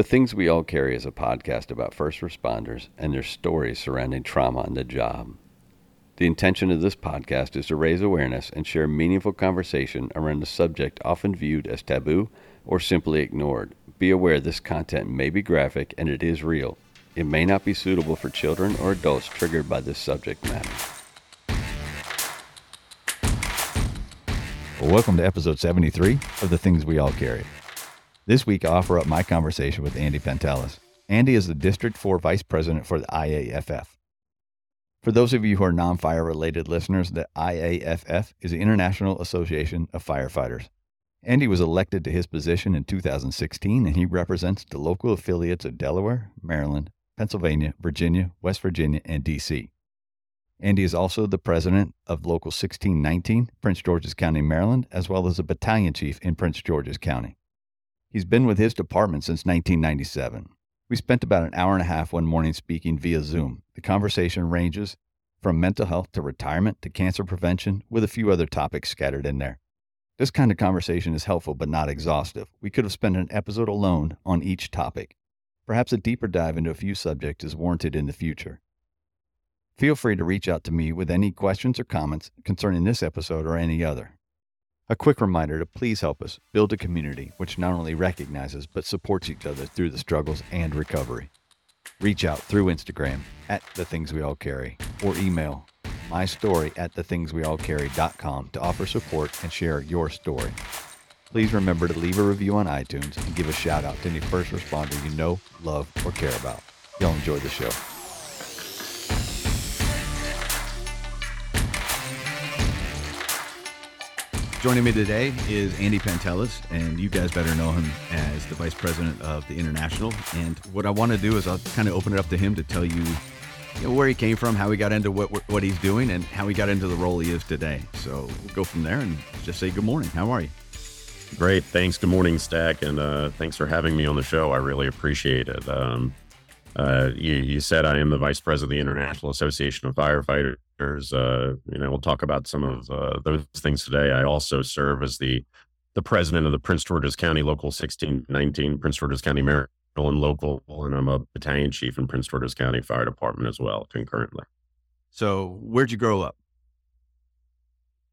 The Things We All Carry is a podcast about first responders and their stories surrounding trauma on the job. The intention of this podcast is to raise awareness and share meaningful conversation around a subject often viewed as taboo or simply ignored. Be aware this content may be graphic and it is real. It may not be suitable for children or adults triggered by this subject matter. Well, welcome to episode 73 of The Things We All Carry. This week, I offer up my conversation with Andy Pantelis. Andy is the District 4 Vice President for the IAFF. For those of you who are non fire related listeners, the IAFF is the International Association of Firefighters. Andy was elected to his position in 2016, and he represents the local affiliates of Delaware, Maryland, Pennsylvania, Virginia, West Virginia, and D.C. Andy is also the president of Local 1619, Prince George's County, Maryland, as well as a battalion chief in Prince George's County. He's been with his department since 1997. We spent about an hour and a half one morning speaking via Zoom. The conversation ranges from mental health to retirement to cancer prevention, with a few other topics scattered in there. This kind of conversation is helpful but not exhaustive. We could have spent an episode alone on each topic. Perhaps a deeper dive into a few subjects is warranted in the future. Feel free to reach out to me with any questions or comments concerning this episode or any other. A quick reminder to please help us build a community which not only recognizes but supports each other through the struggles and recovery. Reach out through Instagram at The Things We All Carry or email my story at thethingsweallcarry.com to offer support and share your story. Please remember to leave a review on iTunes and give a shout out to any first responder you know, love, or care about. Y'all enjoy the show. Joining me today is Andy Pantelis, and you guys better know him as the Vice President of the International. And what I want to do is I'll kind of open it up to him to tell you, you know, where he came from, how he got into what what he's doing, and how he got into the role he is today. So we'll go from there and just say good morning. How are you? Great. Thanks. Good morning, Stack, and uh, thanks for having me on the show. I really appreciate it. Um, uh, you, you, said I am the vice president of the International Association of Firefighters. Uh, you know, we'll talk about some of uh, those things today. I also serve as the the president of the Prince George's County Local 1619, Prince George's County Maryland Local, and I'm a battalion chief in Prince George's County Fire Department as well, concurrently. So, where'd you grow up?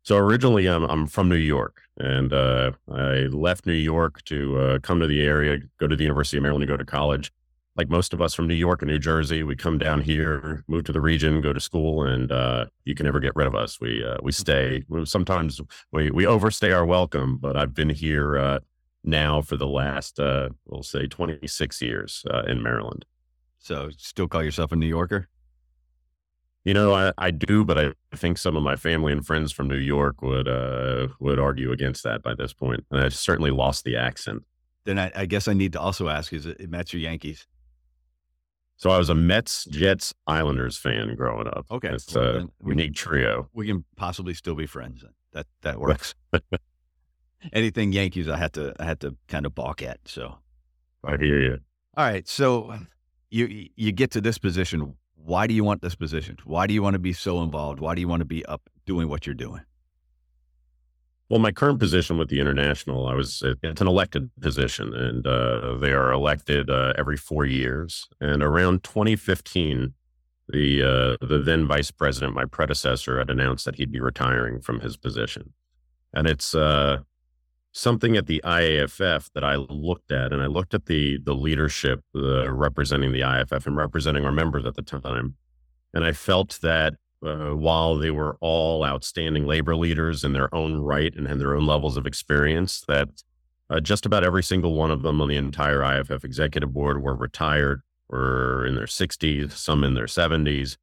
So originally, I'm I'm from New York, and uh, I left New York to uh, come to the area, go to the University of Maryland, to go to college like most of us from New York and New Jersey, we come down here, move to the region, go to school, and uh, you can never get rid of us. We uh, we stay. Sometimes we we overstay our welcome, but I've been here uh, now for the last uh, we'll say 26 years uh, in Maryland. So, still call yourself a New Yorker? You know, I, I do, but I think some of my family and friends from New York would uh, would argue against that by this point. And I certainly lost the accent. Then I, I guess I need to also ask: Is it Mets or Yankees? So I was a Mets, Jets, Islanders fan growing up. Okay, it's well, a unique trio. We can possibly still be friends. That that works. Anything Yankees, I had to I had to kind of balk at. So I hear you. All right, so you you get to this position. Why do you want this position? Why do you want to be so involved? Why do you want to be up doing what you're doing? Well, my current position with the international, I was it's an elected position, and uh, they are elected uh, every four years. And around 2015, the uh, the then vice president, my predecessor, had announced that he'd be retiring from his position, and it's uh, something at the IAFF that I looked at, and I looked at the the leadership uh, representing the IFF and representing our members at the time, and I felt that uh, while they were all outstanding labor leaders in their own right and had their own levels of experience, that uh, just about every single one of them on the entire IFF executive board were retired, were in their 60s, some in their 70s,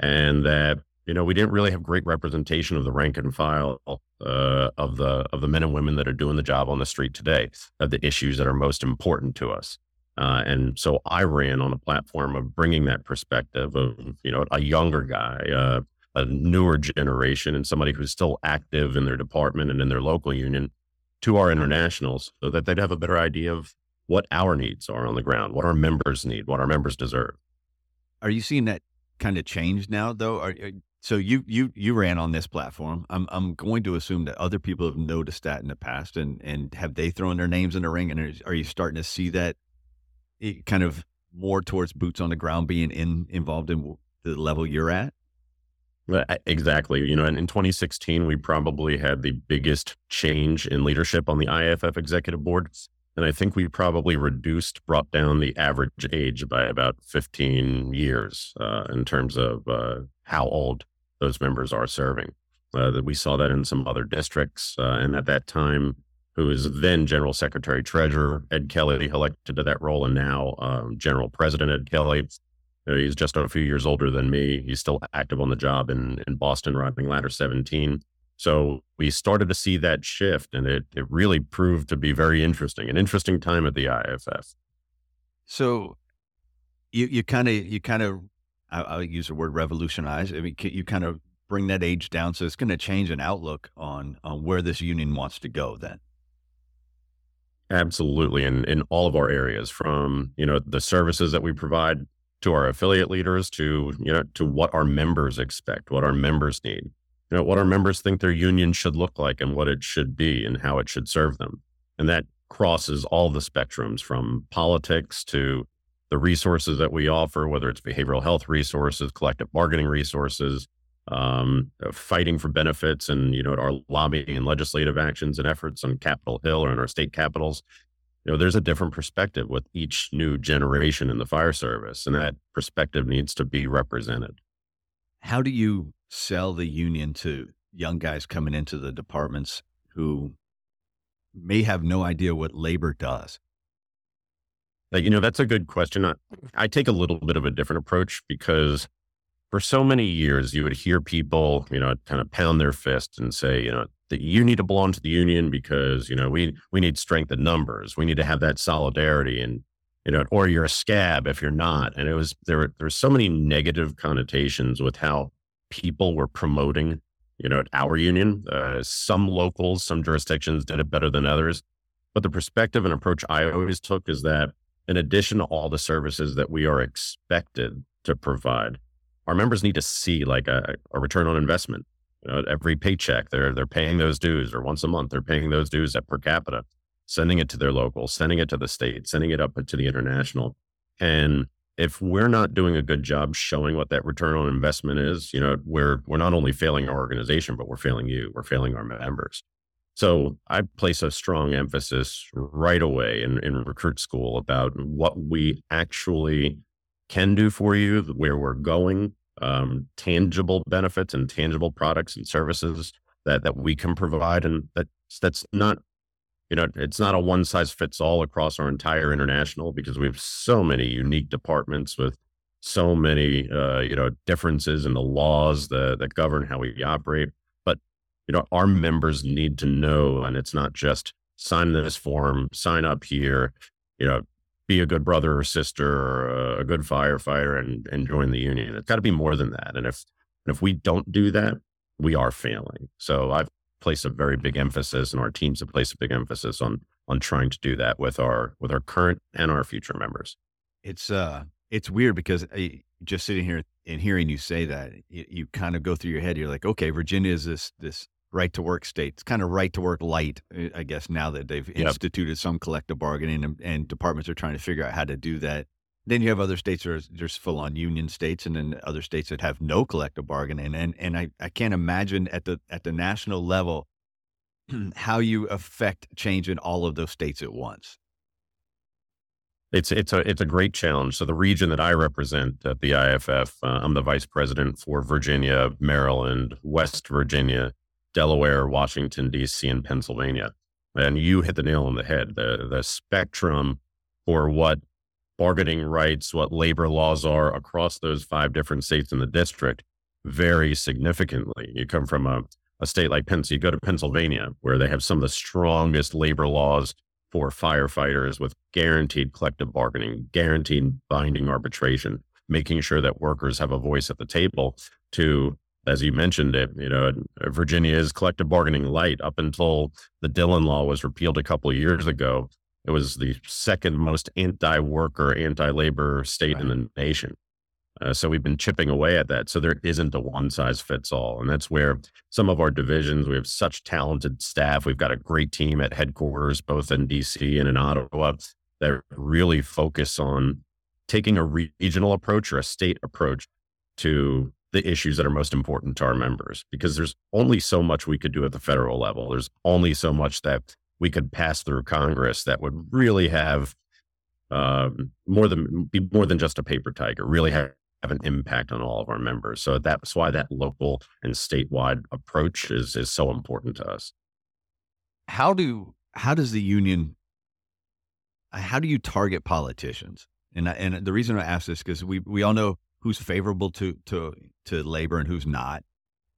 and that you know we didn't really have great representation of the rank and file uh, of the of the men and women that are doing the job on the street today, of the issues that are most important to us. Uh, and so I ran on a platform of bringing that perspective of, you know, a younger guy, uh, a newer generation, and somebody who's still active in their department and in their local union to our internationals so that they'd have a better idea of what our needs are on the ground, what our members need, what our members deserve. Are you seeing that kind of change now, though? Are, are, so you you you ran on this platform. I'm I'm going to assume that other people have noticed that in the past, and and have they thrown their names in the ring? And are, are you starting to see that it kind of more towards boots on the ground being in involved in the level you're at? Exactly. You know, and in 2016, we probably had the biggest change in leadership on the IFF executive board. And I think we probably reduced, brought down the average age by about 15 years uh, in terms of uh, how old those members are serving. Uh, that we saw that in some other districts. Uh, and at that time, who is then General Secretary Treasurer Ed Kelly, elected to that role, and now um, General President Ed Kelly. he's just a few years older than me. He's still active on the job in, in Boston, riding ladder 17. So we started to see that shift, and it, it really proved to be very interesting, an interesting time at the IAFF. So you you kind of you kind of I'll use the word revolutionize. I mean, you kind of bring that age down, so it's going to change an outlook on on where this union wants to go. Then Absolutely. And in all of our areas, from, you know, the services that we provide to our affiliate leaders to, you know, to what our members expect, what our members need, you know, what our members think their union should look like and what it should be and how it should serve them. And that crosses all the spectrums from politics to the resources that we offer, whether it's behavioral health resources, collective bargaining resources, um, fighting for benefits and you know our lobbying and legislative actions and efforts on Capitol Hill or in our state capitals. You know, there's a different perspective with each new generation in the fire service, and that perspective needs to be represented. How do you sell the union to young guys coming into the departments who may have no idea what labor does? You know, that's a good question. I, I take a little bit of a different approach because for so many years, you would hear people, you know, kind of pound their fist and say, you know, that you need to belong to the union because, you know, we we need strength in numbers. We need to have that solidarity and, you know, or you're a scab if you're not. And it was there were there were so many negative connotations with how people were promoting, you know, our union. Uh, some locals, some jurisdictions did it better than others. But the perspective and approach I always took is that in addition to all the services that we are expected to provide, our members need to see like a, a return on investment. You know, every paycheck, they're they're paying those dues, or once a month, they're paying those dues at per capita, sending it to their local, sending it to the state, sending it up to the international. And if we're not doing a good job showing what that return on investment is, you know, we're we're not only failing our organization, but we're failing you. We're failing our members. So I place a strong emphasis right away in, in recruit school about what we actually can do for you, where we're going, um, tangible benefits and tangible products and services that that we can provide, and that's that's not, you know, it's not a one size fits all across our entire international because we have so many unique departments with so many uh, you know differences in the laws that that govern how we operate. But you know, our members need to know, and it's not just sign this form, sign up here, you know, be a good brother or sister or a good firefighter and, and join the union. It's got to be more than that. And if and if we don't do that, we are failing. So I've placed a very big emphasis, and our teams have placed a big emphasis on on trying to do that with our with our current and our future members. It's uh it's weird because I, uh, just sitting here and hearing you say that, you, you kind of go through your head. You're like, okay, Virginia is this this right to work state. It's kind of right to work light, uh, I guess, now that they've yep. instituted some collective bargaining and, and, departments are trying to figure out how to do that. Then you have other states that are just full on union states, and then other states that have no collective bargaining. And and I, I can't imagine at the at the national level how you affect change in all of those states at once. It's it's a it's a great challenge. So the region that I represent at the IFF, uh, I'm the vice president for Virginia, Maryland, West Virginia, Delaware, Washington, D.C., and Pennsylvania. And you hit the nail on the head. The, the spectrum for what bargaining rights, what labor laws are across those five different states in the district vary significantly. You come from a, a state like Pennsylvania, you go to Pennsylvania, where they have some of the strongest labor laws for firefighters with guaranteed collective bargaining, guaranteed binding arbitration, making sure that workers have a voice at the table to as you mentioned it, you know, Virginia is collective bargaining light up until the Dillon Law was repealed a couple of years ago. It was the second most anti-worker, anti-labor state right. in the nation. Uh, so we've been chipping away at that. So there isn't a one size fits all. And that's where some of our divisions, we have such talented staff. We've got a great team at headquarters, both in DC and in Ottawa, that really focus on taking a regional approach or a state approach to the issues that are most important to our members because there's only so much we could do at the federal level. There's only so much that we could pass through Congress that would really have um, more than be more than just a paper tiger, really have, have an impact on all of our members. So that's why that local and statewide approach is is so important to us. How do how does the union how do you target politicians? And and the reason I ask this because we we all know who's favorable to to to labor and who's not,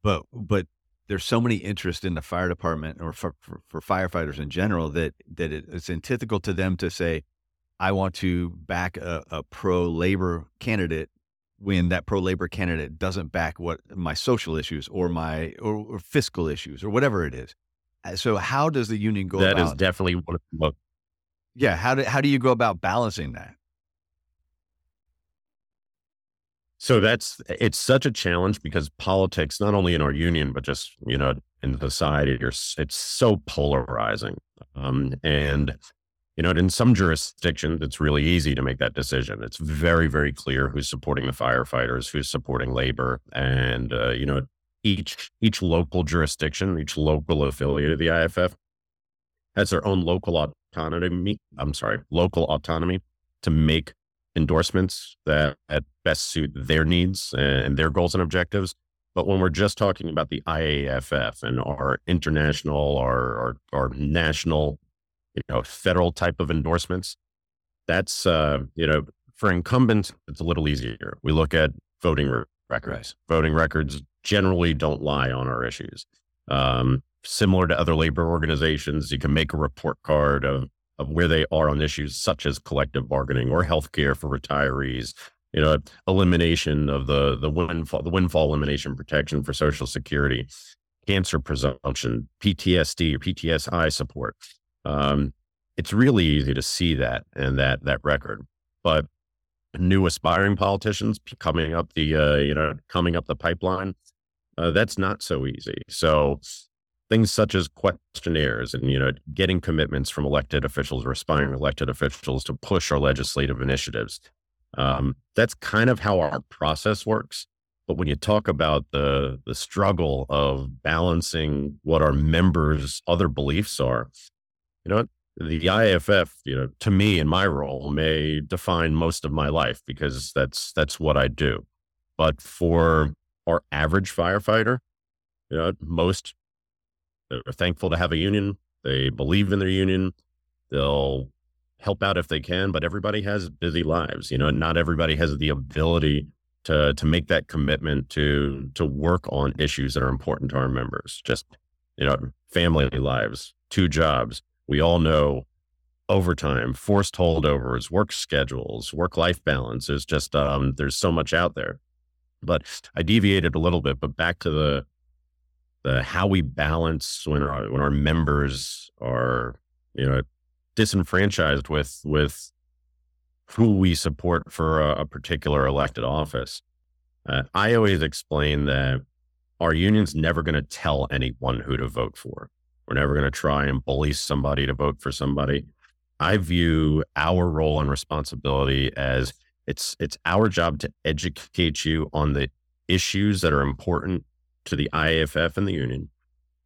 but but there's so many interest in the fire department or for, for, for firefighters in general that that it's antithetical to them to say, I want to back a, a pro labor candidate when that pro labor candidate doesn't back what my social issues or my or, or fiscal issues or whatever it is. Uh, so how does the union go That about is definitely one of the most Yeah, how do how do you go about balancing that? So that's it's such a challenge because politics, not only in our union but just you know in society, it's so polarizing. Um, and you know, in some jurisdictions, it's really easy to make that decision. It's very, very clear who's supporting the firefighters, who's supporting labor, and uh, you know, each each local jurisdiction, each local affiliate of the IFF has their own local autonomy. I'm sorry, local autonomy to make endorsements that, that best suit their needs and their goals and objectives. But when we're just talking about the IAFF and our international, our, our, our national, you know, federal type of endorsements, that's, uh, you know, for incumbents, it's a little easier. We look at voting records. Right. Voting records generally don't lie on our issues. Um, similar to other labor organizations, you can make a report card of of where they are on issues such as collective bargaining or healthcare for retirees, you know, elimination of the the windfall the windfall elimination protection for Social Security, cancer presumption, PTSD or PTSI support. Um, it's really easy to see that and that that record, but new aspiring politicians coming up the uh, you know coming up the pipeline, uh, that's not so easy. So things such as questionnaires and you know getting commitments from elected officials or aspiring elected officials to push our legislative initiatives um, that's kind of how our process works but when you talk about the the struggle of balancing what our members other beliefs are you know the IFF you know, to me in my role may define most of my life because that's that's what I do. But for our average firefighter, you know, most they're thankful to have a union. They believe in their union. They'll help out if they can, but everybody has busy lives. You know, not everybody has the ability to to make that commitment to to work on issues that are important to our members. Just you know, family lives, two jobs. We all know overtime, forced holdovers, work schedules, work life balance is just um, there's so much out there. But I deviated a little bit, but back to the the how we balance when our when our members are you know disenfranchised with with who we support for a, a particular elected office. Uh, I always explain that our union's never going to tell anyone who to vote for. We're never going to try and bully somebody to vote for somebody. I view our role and responsibility as it's it's our job to educate you on the issues that are important to the IAFF and the union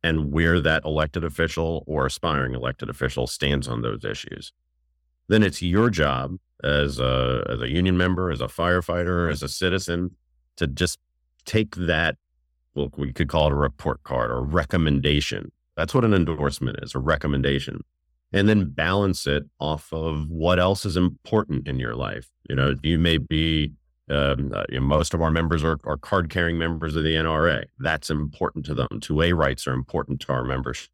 and where that elected official or aspiring elected official stands on those issues. Then it's your job as a, as a union member, as a firefighter, as a citizen to just take that, well, we could call it a report card or recommendation. That's what an endorsement is, a recommendation. And then balance it off of what else is important in your life. You know, you may be um, uh, you know, most of our members are, are card carrying members of the NRA. That's important to them. 2A rights are important to our membership.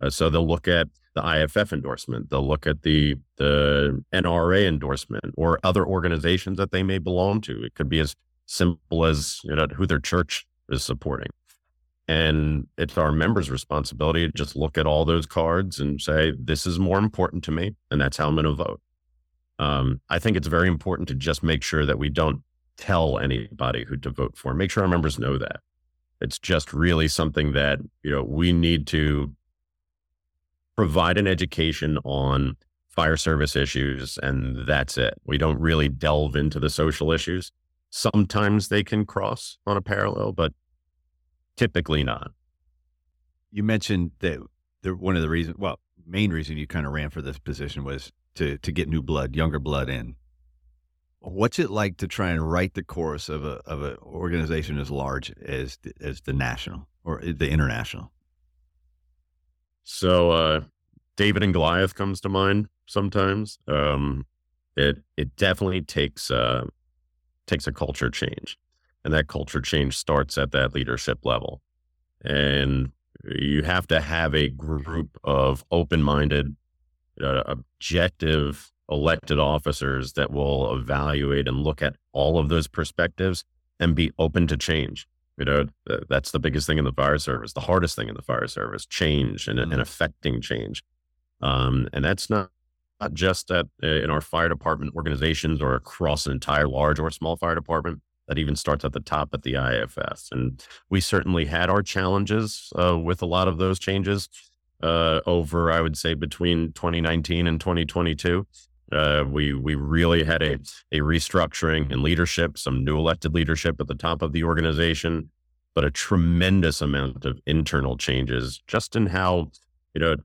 Uh, so they'll look at the IFF endorsement. They'll look at the the NRA endorsement or other organizations that they may belong to. It could be as simple as you know who their church is supporting. And it's our members' responsibility to just look at all those cards and say, this is more important to me, and that's how I'm going to vote. Um, I think it's very important to just make sure that we don't tell anybody who to vote for. Make sure our members know that. It's just really something that, you know, we need to provide an education on fire service issues, and that's it. We don't really delve into the social issues. Sometimes they can cross on a parallel, but typically not. You mentioned that the, one of the reasons, well, main reason you kind of ran for this position was to to get new blood, younger blood in. What's it like to try and right the course of a of an organization as large as as the national or the international? So uh, David and Goliath comes to mind sometimes. Um, it it definitely takes uh, takes a culture change, and that culture change starts at that leadership level, and you have to have a group of open minded, uh, objective elected officers that will evaluate and look at all of those perspectives and be open to change. You know, that's the biggest thing in the fire service, the hardest thing in the fire service, change and, mm-hmm. and affecting change. Um, and that's not, not just at in our fire department organizations or across an entire large or small fire department. That even starts at the top at the IAFF. And we certainly had our challenges uh, with a lot of those changes uh, over, I would say, between 2019 and 2022. Uh, we we really had a a restructuring in leadership, some new elected leadership at the top of the organization, but a tremendous amount of internal changes just in how you know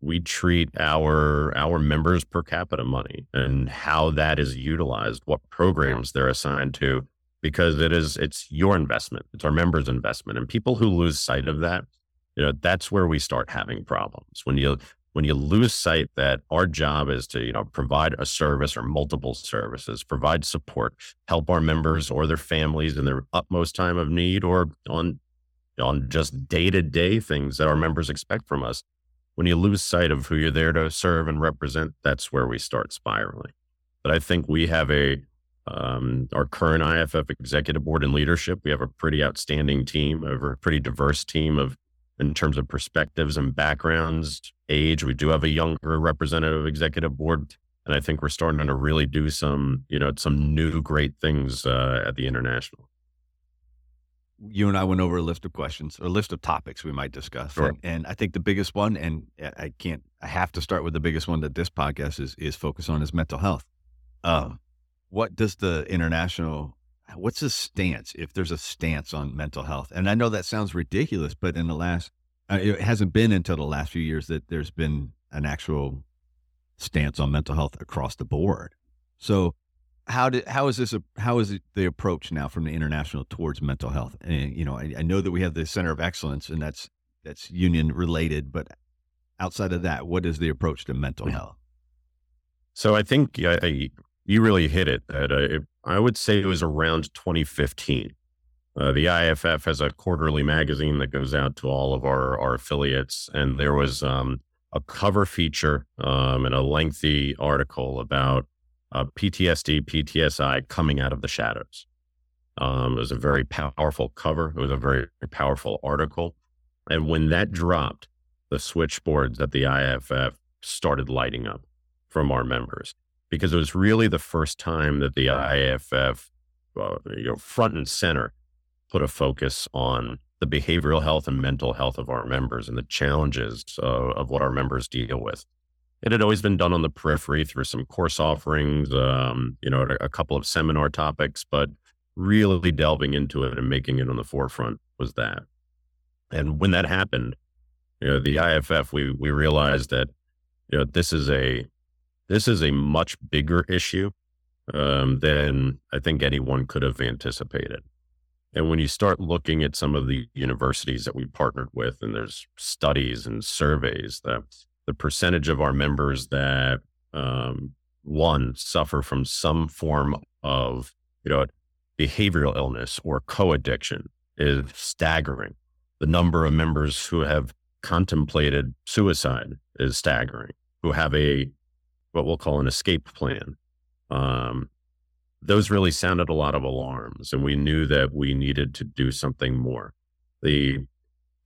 we treat our our members per capita money and how that is utilized, what programs they're assigned to, because it is it's your investment, it's our members' investment, and people who lose sight of that, you know, that's where we start having problems. When you when you lose sight that our job is to you know provide a service or multiple services provide support help our members or their families in their utmost time of need or on on just day-to-day things that our members expect from us when you lose sight of who you're there to serve and represent that's where we start spiraling. But i think we have a um, our current iff executive board and leadership we have a pretty outstanding team over a pretty diverse team of in terms of perspectives and backgrounds, age. We do have a younger representative executive board, and I think we're starting to really do some, you know, some new great things uh, at the international. You and I went over a list of questions, a list of topics we might discuss, sure. and, and, I think the biggest one, and I can't, I have to start with the biggest one that this podcast is is focused on is mental health. Uh, what does the international what's the stance if there's a stance on mental health? And I know that sounds ridiculous, but in the last, uh, it hasn't been until the last few years that there's been an actual stance on mental health across the board. So, how did how is this a, how is it the approach now from the international towards mental health? And you know, I, I know that we have the Center of Excellence, and that's that's union related, but outside of that, what is the approach to mental health? So I think I, you really hit it. That uh, I would say it was around 2015. Uh, the IFF has a quarterly magazine that goes out to all of our, our affiliates, and there was um, a cover feature um, and a lengthy article about uh, PTSD, PTSI coming out of the shadows. Um, it was a very powerful cover. It was a very powerful article. And when that dropped, the switchboards at the IFF started lighting up from our members because it was really the first time that the IAFF, uh, you know, front and center, put a focus on the behavioral health and mental health of our members and the challenges uh, of what our members deal with. It had always been done on the periphery through some course offerings, um, you know, a, a couple of seminar topics, but really delving into it and making it on the forefront was that. And when that happened, you know, the IFF, we we realized that you know this is a this is a much bigger issue um, than I think anyone could have anticipated. And when you start looking at some of the universities that we partnered with, and there's studies and surveys that the percentage of our members that um, one suffer from some form of you know behavioral illness or co-addiction is staggering. The number of members who have contemplated suicide is staggering. Who have a what we'll call an escape plan. Um, those really sounded a lot of alarms, and we knew that we needed to do something more. The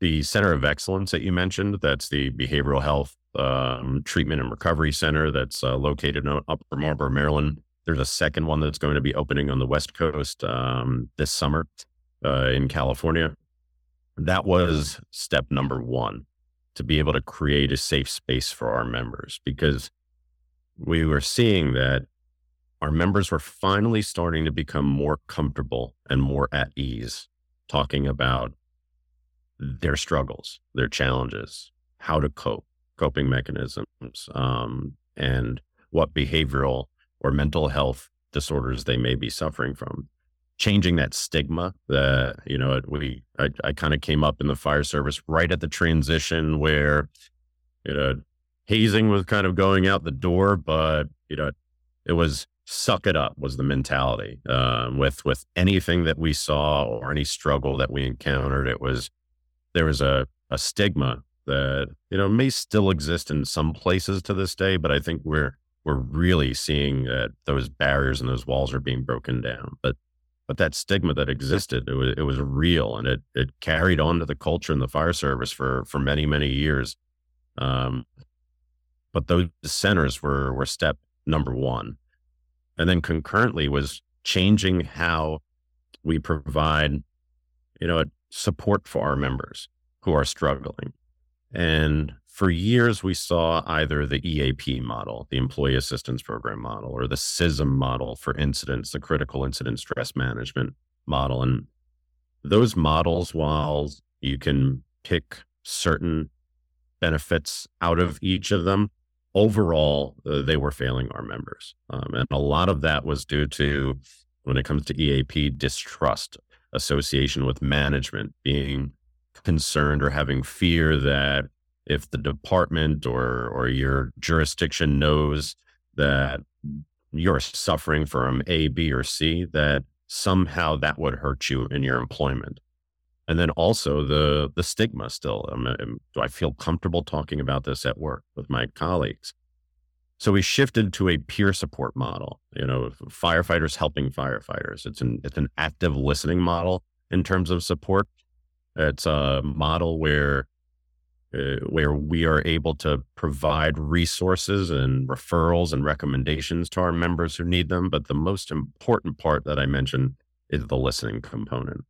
the Center of Excellence that you mentioned, that's the Behavioral Health um, Treatment and Recovery Center that's uh, located in Upper Marlboro, Maryland. There's a second one that's going to be opening on the West Coast um, this summer uh, in California. That was step number one to be able to create a safe space for our members because we were seeing that our members were finally starting to become more comfortable and more at ease talking about their struggles, their challenges, how to cope, coping mechanisms, um, and what behavioral or mental health disorders they may be suffering from. Changing that stigma that, you know, we, I, I kind of came up in the fire service right at the transition where, you know, hazing was kind of going out the door, but, you know, it was suck it up was the mentality. Um, with with anything that we saw or any struggle that we encountered it was there was a, a stigma that you know may still exist in some places to this day but i think we're we're really seeing that those barriers and those walls are being broken down. But but that stigma that existed it was it was real and it it carried on to the culture in the fire service for for many many years. Um but those centers were were step number one. And then concurrently was changing how we provide you know support for our members who are struggling. And for years we saw either the eap model the employee assistance program model or the CISM model for incidents the critical incident stress management model. And those models while you can pick certain benefits out of each of them overall, uh, they were failing our members. Um, and a lot of that was due to, when it comes to EAP, distrust, association with management, being concerned or having fear that if the department or, or your jurisdiction knows that you're suffering from A, B, or C, that somehow that would hurt you in your employment and then also the the stigma still um, um, do i feel comfortable talking about this at work with my colleagues? So we shifted to a peer support model you know firefighters helping firefighters. It's an it's an active listening model in terms of support. It's a model where uh, where we are able to provide resources and referrals and recommendations to our members who need them but the most important part that i mentioned is the listening component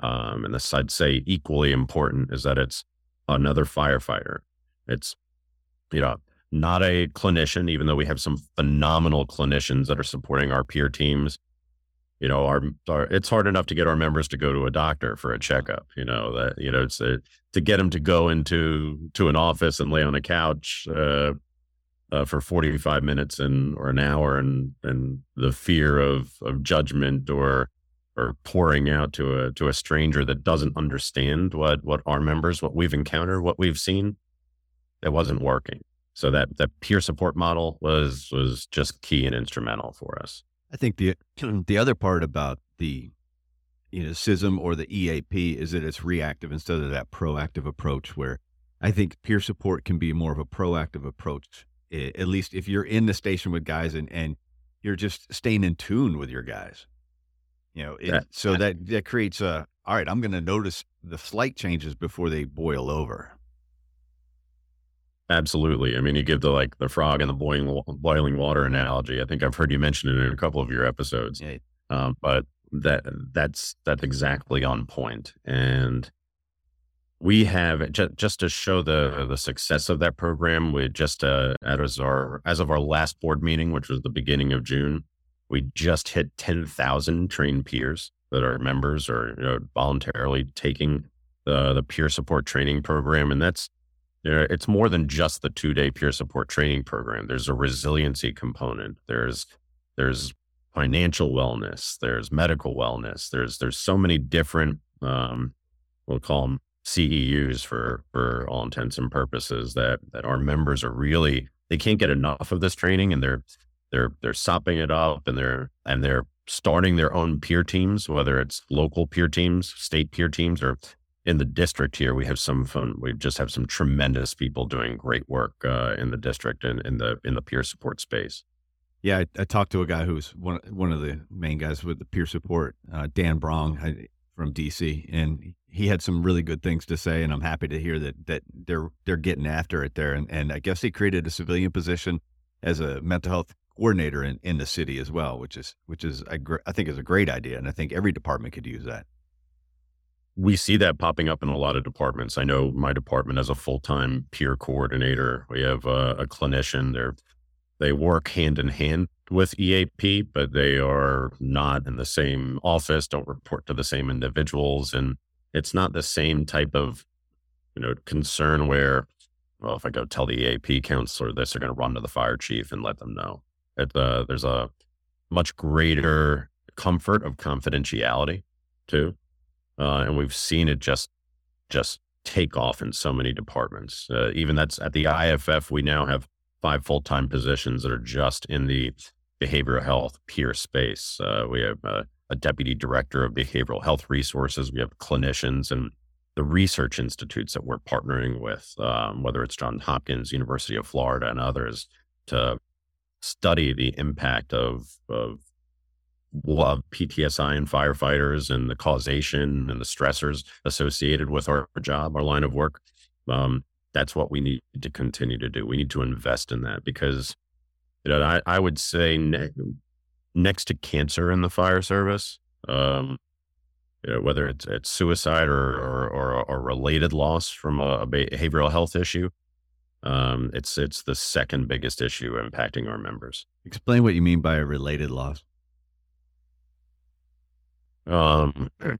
um, and this I'd say equally important is that it's another firefighter. It's, you know, not a clinician, even though we have some phenomenal clinicians that are supporting our peer teams. You know, our, our it's hard enough to get our members to go to a doctor for a checkup. You know that you know it's a, to get them to go into to an office and lay on a couch uh, uh, for forty five minutes and or an hour, and and the fear of of judgment or or pouring out to a to a stranger that doesn't understand what what our members what we've encountered what we've seen it wasn't working. So that that peer support model was was just key and instrumental for us. I think the the other part about the you know CISM or the EAP is that it's reactive instead of that proactive approach where I think peer support can be more of a proactive approach at least if you're in the station with guys and and you're just staying in tune with your guys you know, it, so that that creates a all right. I'm going to notice the slight changes before they boil over. Absolutely. I mean, you give the like the frog and the boiling boiling water analogy. I think I've heard you mention it in a couple of your episodes. Yeah. Um, but that that's that's exactly on point. And we have just, just to show the the success of that program. We just uh, as our as of our last board meeting, which was the beginning of June, we just hit 10,000 trained peers that are members or you know, voluntarily taking the, the peer support training program. And that's, you know, it's more than just the two day peer support training program. There's a resiliency component. There's, there's financial wellness. There's medical wellness. There's, there's so many different, um, we'll call them CEUs for, for all intents and purposes that, that our members are really, they can't get enough of this training and they're, they're they're sopping it up and they're and they're starting their own peer teams, whether it's local peer teams, state peer teams, or in the district here. We have some fun. We just have some tremendous people doing great work uh, in the district and in the in the peer support space. Yeah, I, I, talked to a guy who's one one of the main guys with the peer support, uh, Dan Brong from DC, and he had some really good things to say. And I'm happy to hear that that they're they're getting after it there. And and I guess he created a civilian position as a mental health coordinator in, in the city as well, which is which is I, gr- I think is a great idea, and I think every department could use that. We see that popping up in a lot of departments. I know my department has a full time peer coordinator. We have a, a clinician. There, they work hand in hand with EAP, but they are not in the same office, don't report to the same individuals. And it's not the same type of, you know, concern where, well, if I go tell the EAP counselor this, they're going to run to the fire chief and let them know. Uh, there's a much greater comfort of confidentiality too. Uh, and we've seen it just, just take off in so many departments. Uh, even that's at the IFF, we now have five full time positions that are just in the behavioral health peer space. Uh, we have a, a, deputy director of behavioral health resources. We have clinicians and the research institutes that we're partnering with, um, whether it's Johns Hopkins, University of Florida, and others, to study the impact of, of PTSI in firefighters and the causation and the stressors associated with our job, our line of work. Um, that's what we need to continue to do. We need to invest in that because, you know, I, I would say ne- next to cancer in the fire service, um, you know, whether it's, it's suicide or, or, or, or related loss from a, a behavioral health issue, um, it's it's the second biggest issue impacting our members. Explain what you mean by a related loss. Um, I'm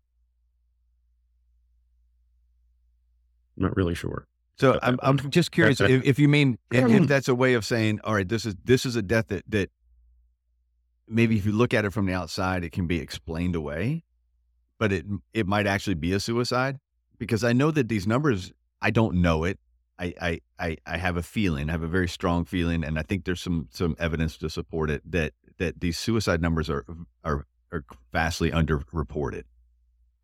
not really sure. So I'm I'm just curious if, if you mean if that's a way of saying, all right, this is this is a death that that maybe if you look at it from the outside, it can be explained away, but it it might actually be a suicide because I know that these numbers, I don't know it. I, I, I, I have a feeling, I have a very strong feeling, and I think there's some some evidence to support it that that these suicide numbers are are are vastly underreported.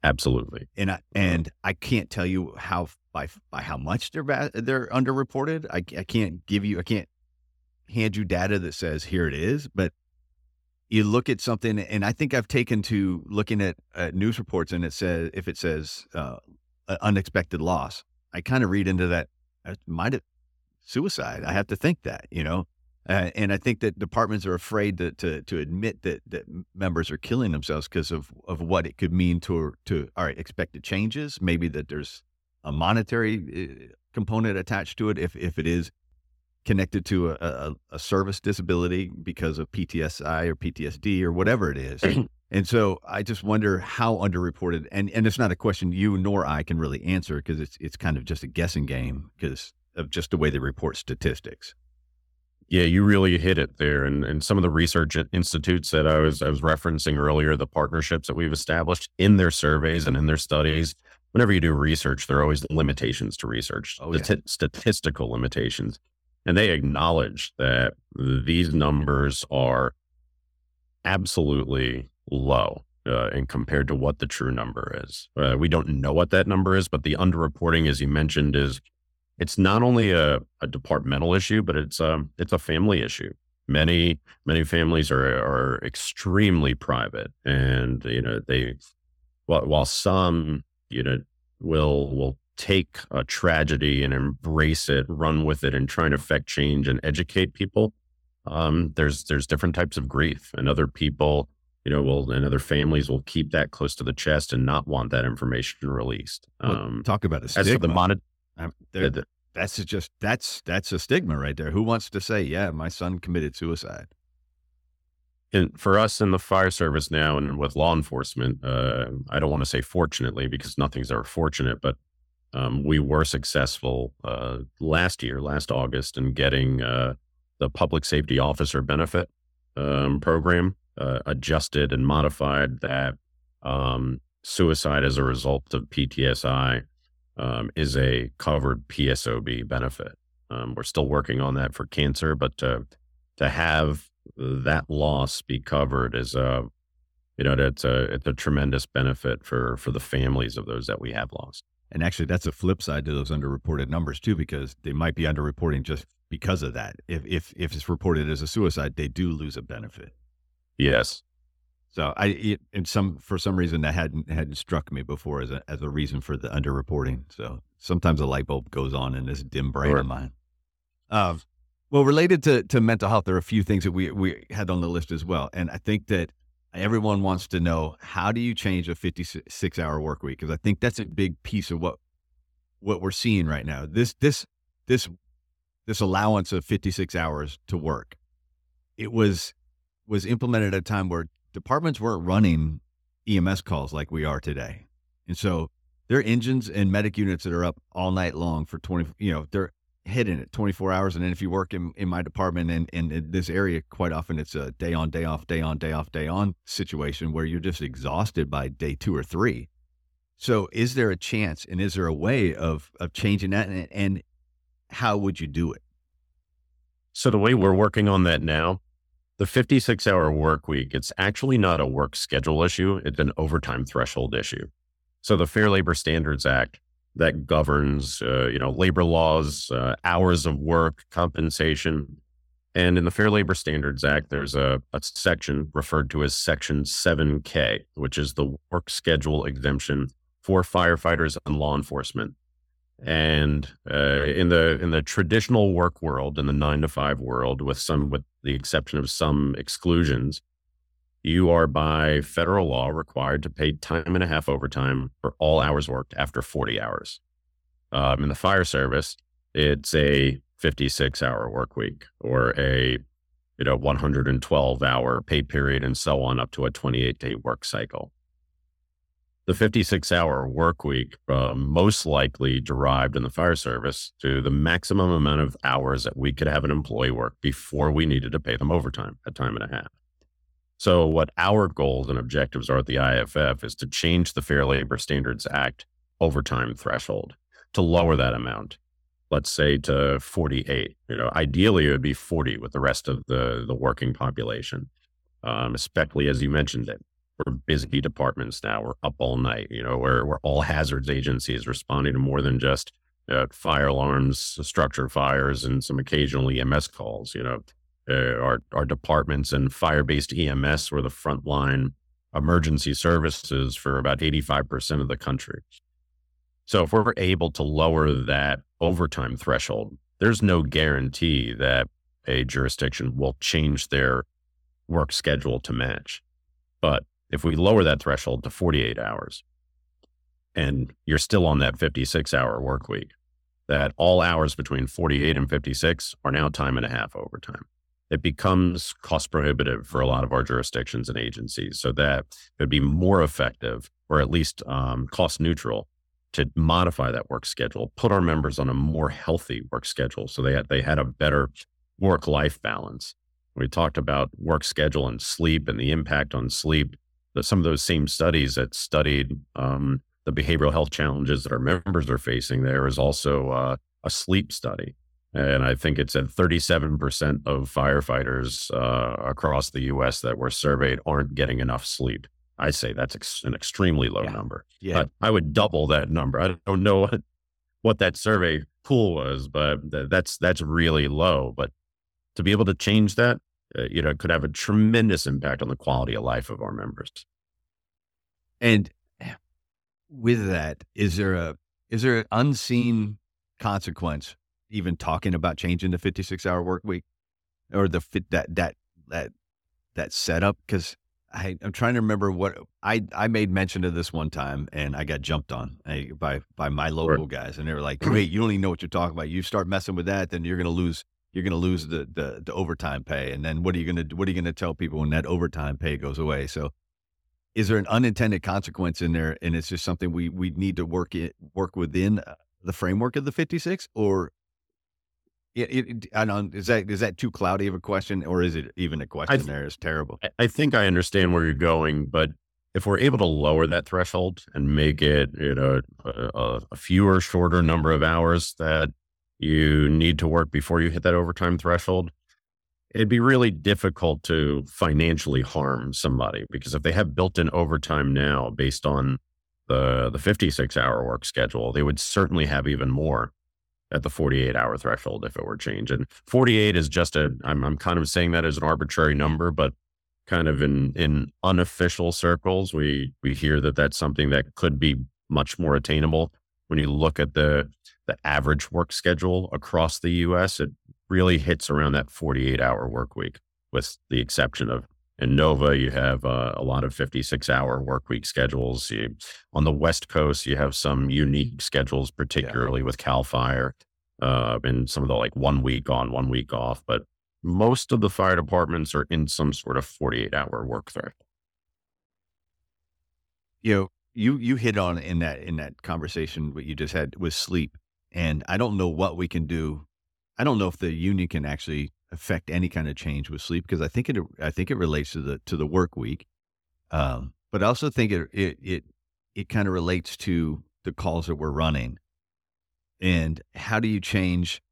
Absolutely. And I, and I can't tell you how by by how much they're they're underreported. I, I can't give you I can't hand you data that says here it is, but you look at something and I think I've taken to looking at uh, news reports and it says if it says uh, unexpected loss, I kind of read into that might have suicide. I have to think that, you know. Uh, and I think that departments are afraid to to, to admit that that members are killing themselves because of of what it could mean to to all right expected changes. Maybe that there's a monetary uh, component attached to it if if it is connected to a, a, a service disability because of PTSI or PTSD or whatever it is. and so I just wonder how underreported and and it's not a question you nor I can really answer because it's it's kind of just a guessing game because of just the way they report statistics. Yeah, you really hit it there. And and some of the research institutes that I was I was referencing earlier, the partnerships that we've established in their surveys and in their studies. Whenever you do research, there are always limitations to research, oh, yeah. statistical limitations. And they acknowledge that these numbers are absolutely low uh, and compared to what the true number is. Uh, we don't know what that number is, but the underreporting, as you mentioned, is it's not only a, a departmental issue, but it's a um, it's a family issue. Many many families are are extremely private, and you know they while while some you know will will take a tragedy and embrace it, run with it, and try and affect change and educate people. Um, there's there's different types of grief, and other people, you know, will and other families will keep that close to the chest and not want that information released. Um, well, talk about a stigma. As for the monet- that's just that's that's a stigma right there. Who wants to say, yeah, my son committed suicide? And for us in the fire service now and with law enforcement, uh, I don't want to say fortunately because nothing's ever fortunate, but um, we were successful uh, last year, last August, in getting uh, the public safety officer benefit um, program uh, adjusted and modified that um, suicide as a result of PTSI um, is a covered PSOB benefit. Um, we're still working on that for cancer, but to, to have that loss be covered is a, you know, it's a, it's a tremendous benefit for, for the families of those that we have lost. And actually, that's a flip side to those underreported numbers too, because they might be underreporting just because of that. If if if it's reported as a suicide, they do lose a benefit. Yes. So I, it, and some for some reason that hadn't hadn't struck me before as a as a reason for the underreporting. So sometimes a light bulb goes on in this dim brain sure. of mine. Uh, well, related to to mental health, there are a few things that we we had on the list as well, and I think that everyone wants to know how do you change a fifty six hour work week because I think that's a big piece of what what we're seeing right now. This this this this allowance of fifty six hours to work it was was implemented at a time where departments weren't running EMS calls like we are today. And so there are engines and medic units that are up all night long for 20, you know, they're hitting it 24 hours. And then if you work in, in my department and, and in this area, quite often it's a day on, day off, day on, day off, day on situation where you're just exhausted by day two or three. So is there a chance and is there a way of, of changing that? And, and how would you do it? So the way we're working on that now, the 56 hour work week, it's actually not a work schedule issue. It's an overtime threshold issue. So the Fair Labor Standards Act that governs, uh, you know, labor laws, uh, hours of work, compensation. And in the Fair Labor Standards Act, there's a, a section referred to as Section 7K, which is the work schedule exemption for firefighters and law enforcement. And uh, in the in the traditional work world, in the nine to five world, with some with the exception of some exclusions, you are by federal law required to pay time and a half overtime for all hours worked after 40 hours. Um, in the fire service, it's a 56 hour work week or a you know 112 hour pay period and so on up to a 28 day work cycle the 56 hour work week uh, most likely derived in the fire service to the maximum amount of hours that we could have an employee work before we needed to pay them overtime at time and a half. So, what our goals and objectives are at the IAFF is to change the Fair Labor Standards Act overtime threshold to lower that amount. Let's say to 48. You know, ideally it would be 40 with the rest of the the working population, um, especially as you mentioned it we're busy departments now. We're up all night. You know, we're we're all hazards agencies responding to more than just uh, fire alarms, structure fires, and some occasional EMS calls. You know, uh, our our departments and fire based EMS were the frontline emergency services for about eighty five percent of the country. So if we're able to lower that overtime threshold, there's no guarantee that a jurisdiction will change their work schedule to match. But if we lower that threshold to 48 hours and you're still on that 56 hour work week, that all hours between 48 and 56 are now time and a half overtime. It becomes cost prohibitive for a lot of our jurisdictions and agencies. So that would be more effective or at least um, cost neutral to modify that work schedule, put our members on a more healthy work schedule so they had, they had a better work life balance. We talked about work schedule and sleep and the impact on sleep some of those same studies that studied um, the behavioral health challenges that our members are facing, there is also uh, a sleep study. And I think it's at 37% of firefighters uh, across the US that were surveyed aren't getting enough sleep. I say that's ex- an extremely low yeah. number. Yeah. But I would double that number. I don't know what, what that survey pool was, but th- that's that's really low. But to be able to change that, uh, you know, could have a tremendous impact on the quality of life of our members. And with that, is there a is there an unseen consequence even talking about changing the 56 hour work week or the fit that that that that setup because I, I'm trying to remember what I, I made mention of this one time and I got jumped on eh, by by my local guys and they were like, wait, you don't even know what you're talking about. You start messing with that, then you're gonna lose you're going to lose the, the, the overtime pay. And then what are you going to, what are you going to tell people when that overtime pay goes away? So is there an unintended consequence in there? And it's just something we, we need to work it, work within uh, the framework of the 56 or it, it, I don't, is that, is that too cloudy of a question or is it even a question th- there? It's terrible. I think I understand where you're going, but if we're able to lower that threshold and make it, you know, a, a fewer, shorter number of hours that you need to work before you hit that overtime threshold, it'd be really difficult to financially harm somebody because if they have built-in overtime now based on the the 56 hour work schedule, they would certainly have even more at the 48 hour threshold if it were changed. And 48 is just a I'm I'm kind of saying that as an arbitrary number, but kind of in in unofficial circles, we we hear that that's something that could be much more attainable when you look at the the average work schedule across the US, it really hits around that 48 hour work week, with the exception of in Nova, you have uh, a lot of 56 hour work week schedules. You, on the West Coast, you have some unique schedules, particularly yeah. with CAL FIRE uh, and some of the like one week on, one week off. But most of the fire departments are in some sort of 48 hour work threat. You know, you you hit on in that in that conversation what you just had with sleep, and I don't know what we can do. I don't know if the union can actually affect any kind of change with sleep because I think it I think it relates to the to the work week, um, but I also think it it it, it kind of relates to the calls that we're running, and how do you change?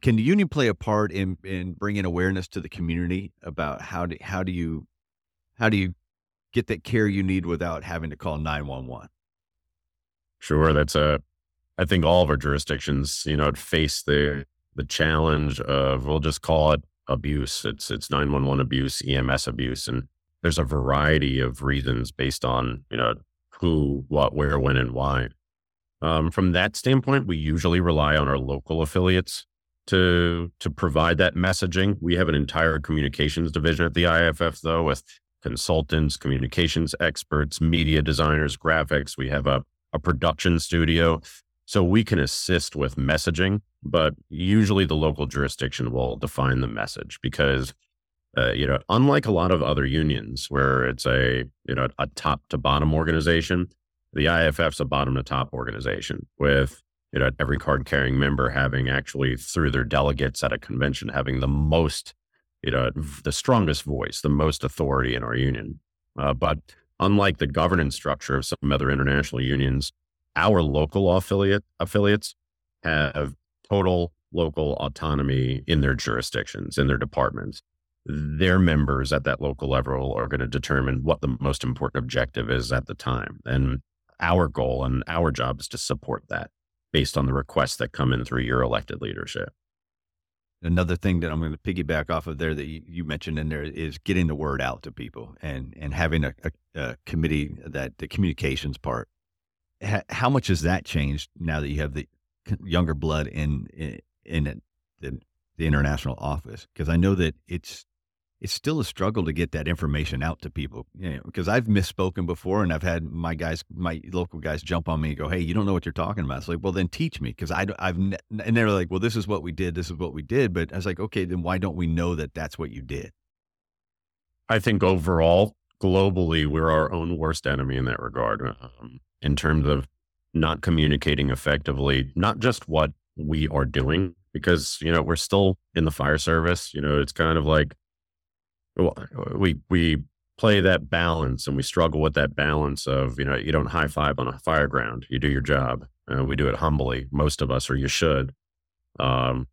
Can the union play a part in in bringing awareness to the community about how do how do you how do you get that care you need without having to call 911. Sure. That's a, I think all of our jurisdictions, you know, face the, the challenge of, we'll just call it abuse. It's, it's 911 abuse, EMS abuse. And there's a variety of reasons based on, you know, who, what, where, when, and why. Um, from that standpoint, we usually rely on our local affiliates to to provide that messaging. We have an entire communications division at the IAFF though, with consultants, communications experts, media designers, graphics. We have a, a production studio. So we can assist with messaging, but usually the local jurisdiction will define the message because, uh, you know, unlike a lot of other unions where it's a, you know, a top to bottom organization, the IAFF's a bottom to top organization with, you know, every card carrying member having actually through their delegates at a convention having the most you know, the strongest voice, the most authority in our union. Uh, but unlike the governance structure of some other international unions, our local affiliate affiliates have total local autonomy in their jurisdictions, in their departments. Their members at that local level are going to determine what the most important objective is at the time. And our goal and our job is to support that based on the requests that come in through your elected leadership another thing that I'm going to piggyback off of there that you, mentioned in there is getting the word out to people and and having a, a, a committee that the communications part. How much has that changed now that you have the younger blood in in, in the, the international office? Because I know that it's it's still a struggle to get that information out to people. You know, because I've misspoken before, and I've had my guys, my local guys, jump on me and go, "Hey, you don't know what you're talking about." It's like, well, then teach me, because I, I've, and they're like, "Well, this is what we did. This is what we did." But I was like, "Okay, then why don't we know that that's what you did?" I think overall, globally, we're our own worst enemy in that regard, um, in terms of not communicating effectively, not just what we are doing, because you know we're still in the fire service. You know, it's kind of like we we play that balance and we struggle with that balance of you know you don't high five on a fire ground you do your job uh, we do it humbly most of us or you should um,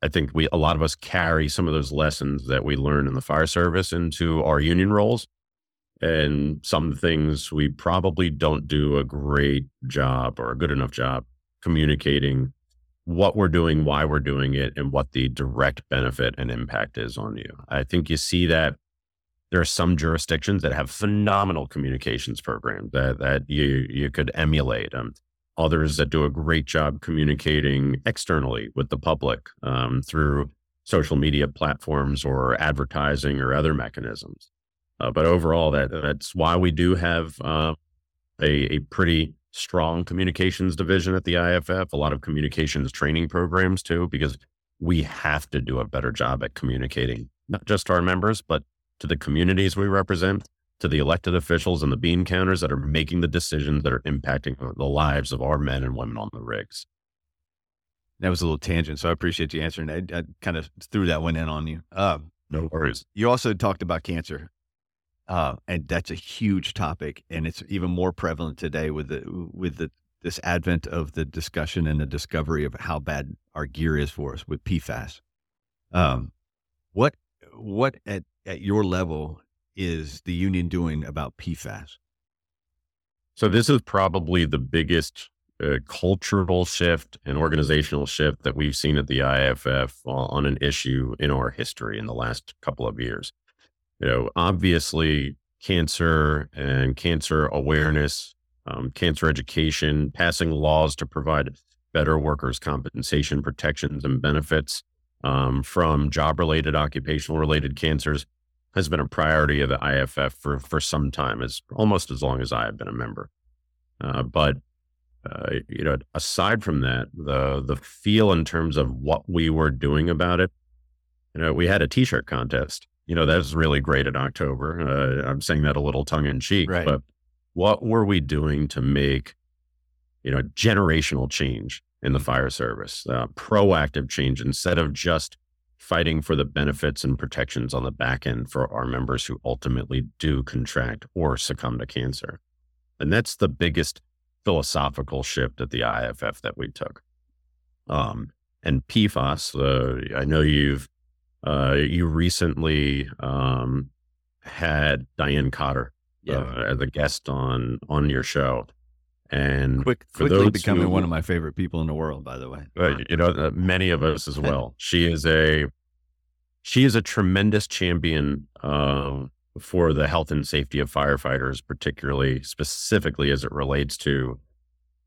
i think we a lot of us carry some of those lessons that we learn in the fire service into our union roles and some things we probably don't do a great job or a good enough job communicating what we're doing, why we're doing it, and what the direct benefit and impact is on you. I think you see that there are some jurisdictions that have phenomenal communications programs that that you you could emulate. Um, others that do a great job communicating externally with the public um, through social media platforms or advertising or other mechanisms. Uh, but overall, that that's why we do have uh, a, a pretty strong communications division at the IAFF. a lot of communications training programs too, because we have to do a better job at communicating, not just to our members, but to the communities we represent, to the elected officials and the bean counters that are making the decisions that are impacting the lives of our men and women on the rigs. That was a little tangent, so I appreciate you answering. I, I kind of threw that one in on you. Uh, no worries. You also talked about cancer. Uh, and that's a huge topic, and it's even more prevalent today with the with the this advent of the discussion and the discovery of how bad our gear is for us with PFAS. Um, what what at at your level is the union doing about PFAS? So this is probably the biggest uh, cultural shift and organizational shift that we've seen at the IAFF on an issue in our history in the last couple of years you know, obviously cancer and cancer awareness, um, cancer education, passing laws to provide better workers' compensation protections and benefits um, from job related, occupational related cancers has been a priority of the IAFF for, for some time, as almost as long as I have been a member. Uh, but uh, you know, aside from that, the the feel in terms of what we were doing about it you know, we had a T-shirt contest. You know, that's really great in October. Uh, I'm saying that a little tongue in cheek, Right. but what were we doing to make, you know, generational change in the fire service, uh, proactive change instead of just fighting for the benefits and protections on the back end for our members who ultimately do contract or succumb to cancer. And that's the biggest philosophical shift at the IAFF that we took. Um, and PFAS, uh, I know you've uh, you recently um, had Diane Cotter uh, as a guest on on your show, and Quick, for quickly those becoming who- one of my favorite people in the world, by the way. uh, you know uh, many of us as well. She is a she is a tremendous champion uh, for the health and safety of firefighters particularly specifically as it relates to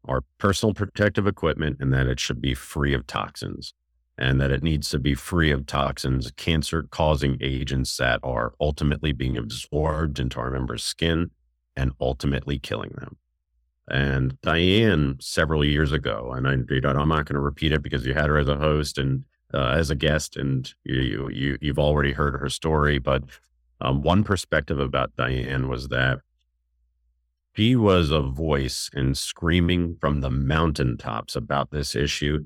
our personal protective equipment and that it should be free of toxins and that it needs to be free of toxins cancer causing agents that are ultimately being absorbed into our members skin and ultimately killing them and Diane, several years ago, and I, you know, I'm not going to repeat it because you had her as a host and uh, as a guest, and you, you you've already heard her story. But um, one perspective about Diane was that she was a voice in screaming from the mountaintops about this issue.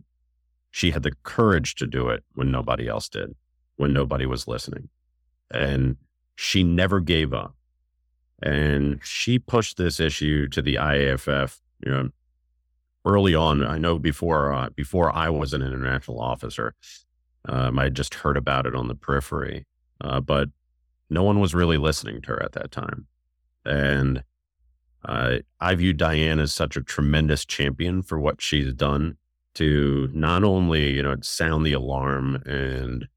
She had the courage to do it when nobody else did, when nobody was listening, and she never gave up and she pushed this issue to the IAFF. You know, early on, I know before uh, before I was an international officer, um, I just heard about it on the periphery, uh, but no one was really listening to her at that time. And uh, I view Diane as such a tremendous champion for what she's done to not only you know sound the alarm and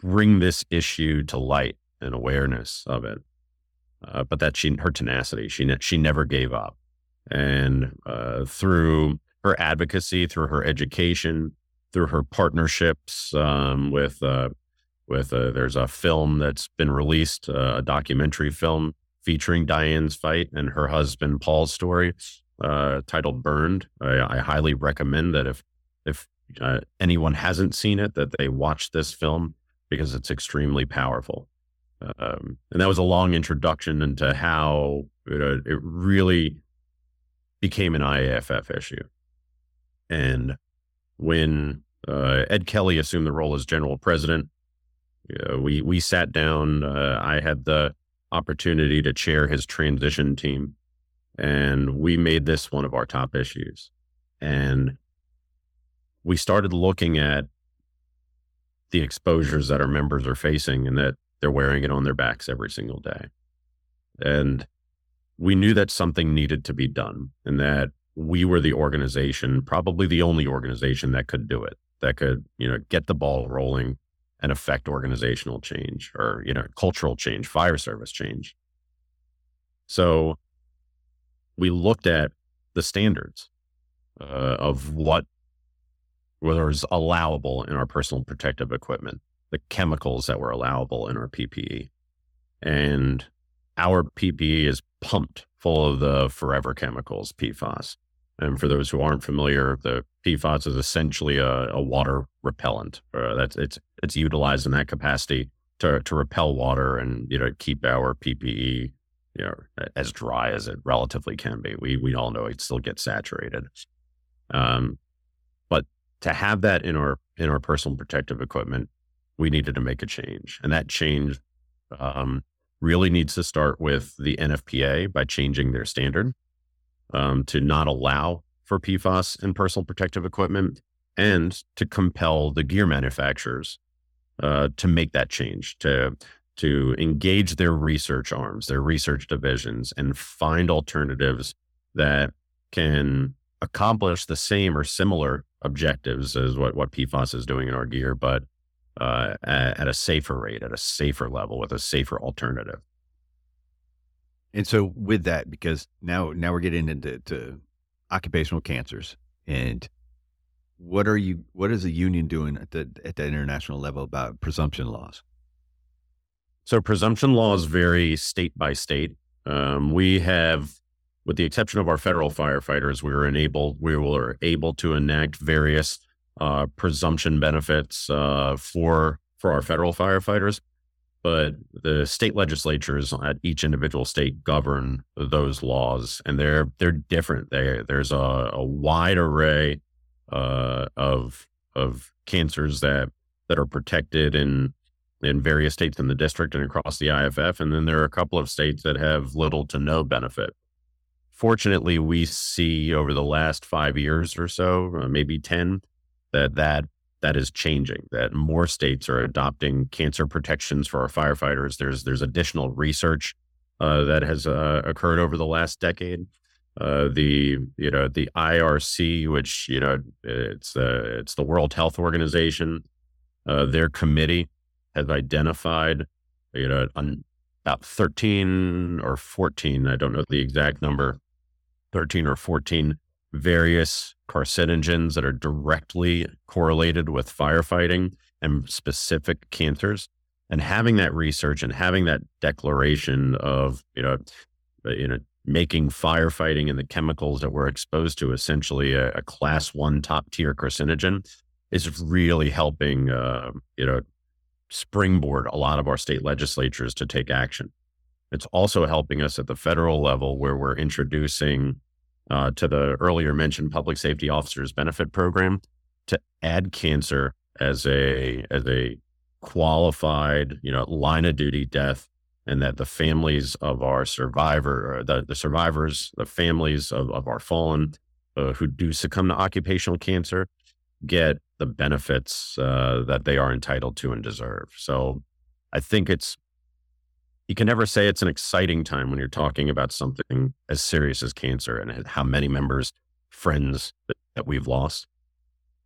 bring this issue to light and awareness of it, uh, but that she her tenacity she ne- she never gave up, and uh, through her advocacy, through her education, through her partnerships um, with uh, with uh, there's a film that's been released, uh, a documentary film featuring Diane's fight and her husband Paul's story, uh, titled "Burned." I, I highly recommend that if if uh, anyone hasn't seen it, that they watch this film because it's extremely powerful. Um, and that was a long introduction into how know, it really became an IAFF issue. And when uh, Ed Kelly assumed the role as general president, we we sat down. Uh, I had the opportunity to chair his transition team, and we made this one of our top issues. And we started looking at the exposures that our members are facing, and that they're wearing it on their backs every single day. And we knew that something needed to be done and that we were the organization, probably the only organization that could do it, that could, you know, get the ball rolling and affect organizational change or, you know, cultural change, fire service change. So we looked at the standards uh, of what was allowable in our personal protective equipment the chemicals that were allowable in our PPE. And our PPE is pumped full of the forever chemicals, PFAS. And for those who aren't familiar, the PFAS is essentially a, a water repellent. Uh, that's it's it's utilized in that capacity to to repel water and you know keep our PPE you know as dry as it relatively can be. We we all know it still gets saturated. Um, but to have that in our in our personal protective equipment we needed to make a change. And that change um, really needs to start with the NFPA by changing their standard um, to not allow for PFAS in personal protective equipment and to compel the gear manufacturers uh, to make that change, to, to engage their research arms, their research divisions, and find alternatives that can accomplish the same or similar objectives as what, what PFAS is doing in our gear, but uh, at, at a safer rate, at a safer level, with a safer alternative. And so with that, because now now we're getting into to occupational cancers and what are you what is the union doing at the at the international level about presumption laws? So presumption laws vary state by state. Um, we have, with the exception of our federal firefighters, we were enabled we were able to enact various uh, presumption benefits uh, for for our federal firefighters, but the state legislatures at each individual state govern those laws, and they're they're different. They, there's a, a wide array uh, of of cancers that that are protected in in various states in the district and across the IAFF, and then there are a couple of states that have little to no benefit. Fortunately, we see over the last five years or so, uh, maybe ten, that that that is changing. That more states are adopting cancer protections for our firefighters. There's there's additional research uh, that has uh, occurred over the last decade. Uh, the you know the IARC, which you know it's the it's the World Health Organization, uh, their committee has identified you know about 13 or 14, I don't know the exact number, 13 or 14 various carcinogens that are directly correlated with firefighting and specific cancers. And having that research and having that declaration of you know uh, you know making firefighting and the chemicals that we're exposed to essentially a, a class one top tier carcinogen is really helping uh, you know springboard a lot of our state legislatures to take action. It's also helping us at the federal level where we're introducing uh, to the earlier mentioned public safety officers benefit program to add cancer as a as a qualified you know line of duty death and that the families of our survivor the, the survivors the families of, of our fallen uh, who do succumb to occupational cancer get the benefits uh, that they are entitled to and deserve so i think it's you can never say it's an exciting time when you're talking about something as serious as cancer and how many members, friends that, that we've lost.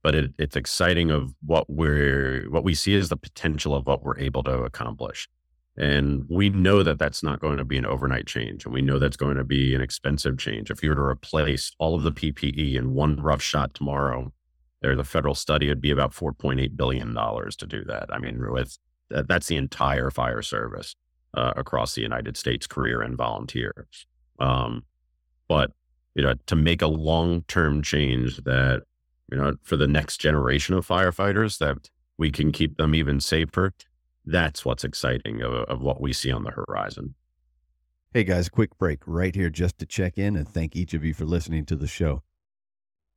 But it, it's exciting of what we're what we see as the potential of what we're able to accomplish. And we know that that's not going to be an overnight change. And we know that's going to be an expensive change. If you were to replace all of the PPE in one rough shot tomorrow, there's a federal study, it'd be about $4.8 billion to do that. I mean, with that's the entire fire service uh, across the United States, career and volunteers. Um, but you know, to make a long term change that you know for the next generation of firefighters that we can keep them even safer. That's what's exciting of, of what we see on the horizon. Hey guys, quick break right here just to check in and thank each of you for listening to the show.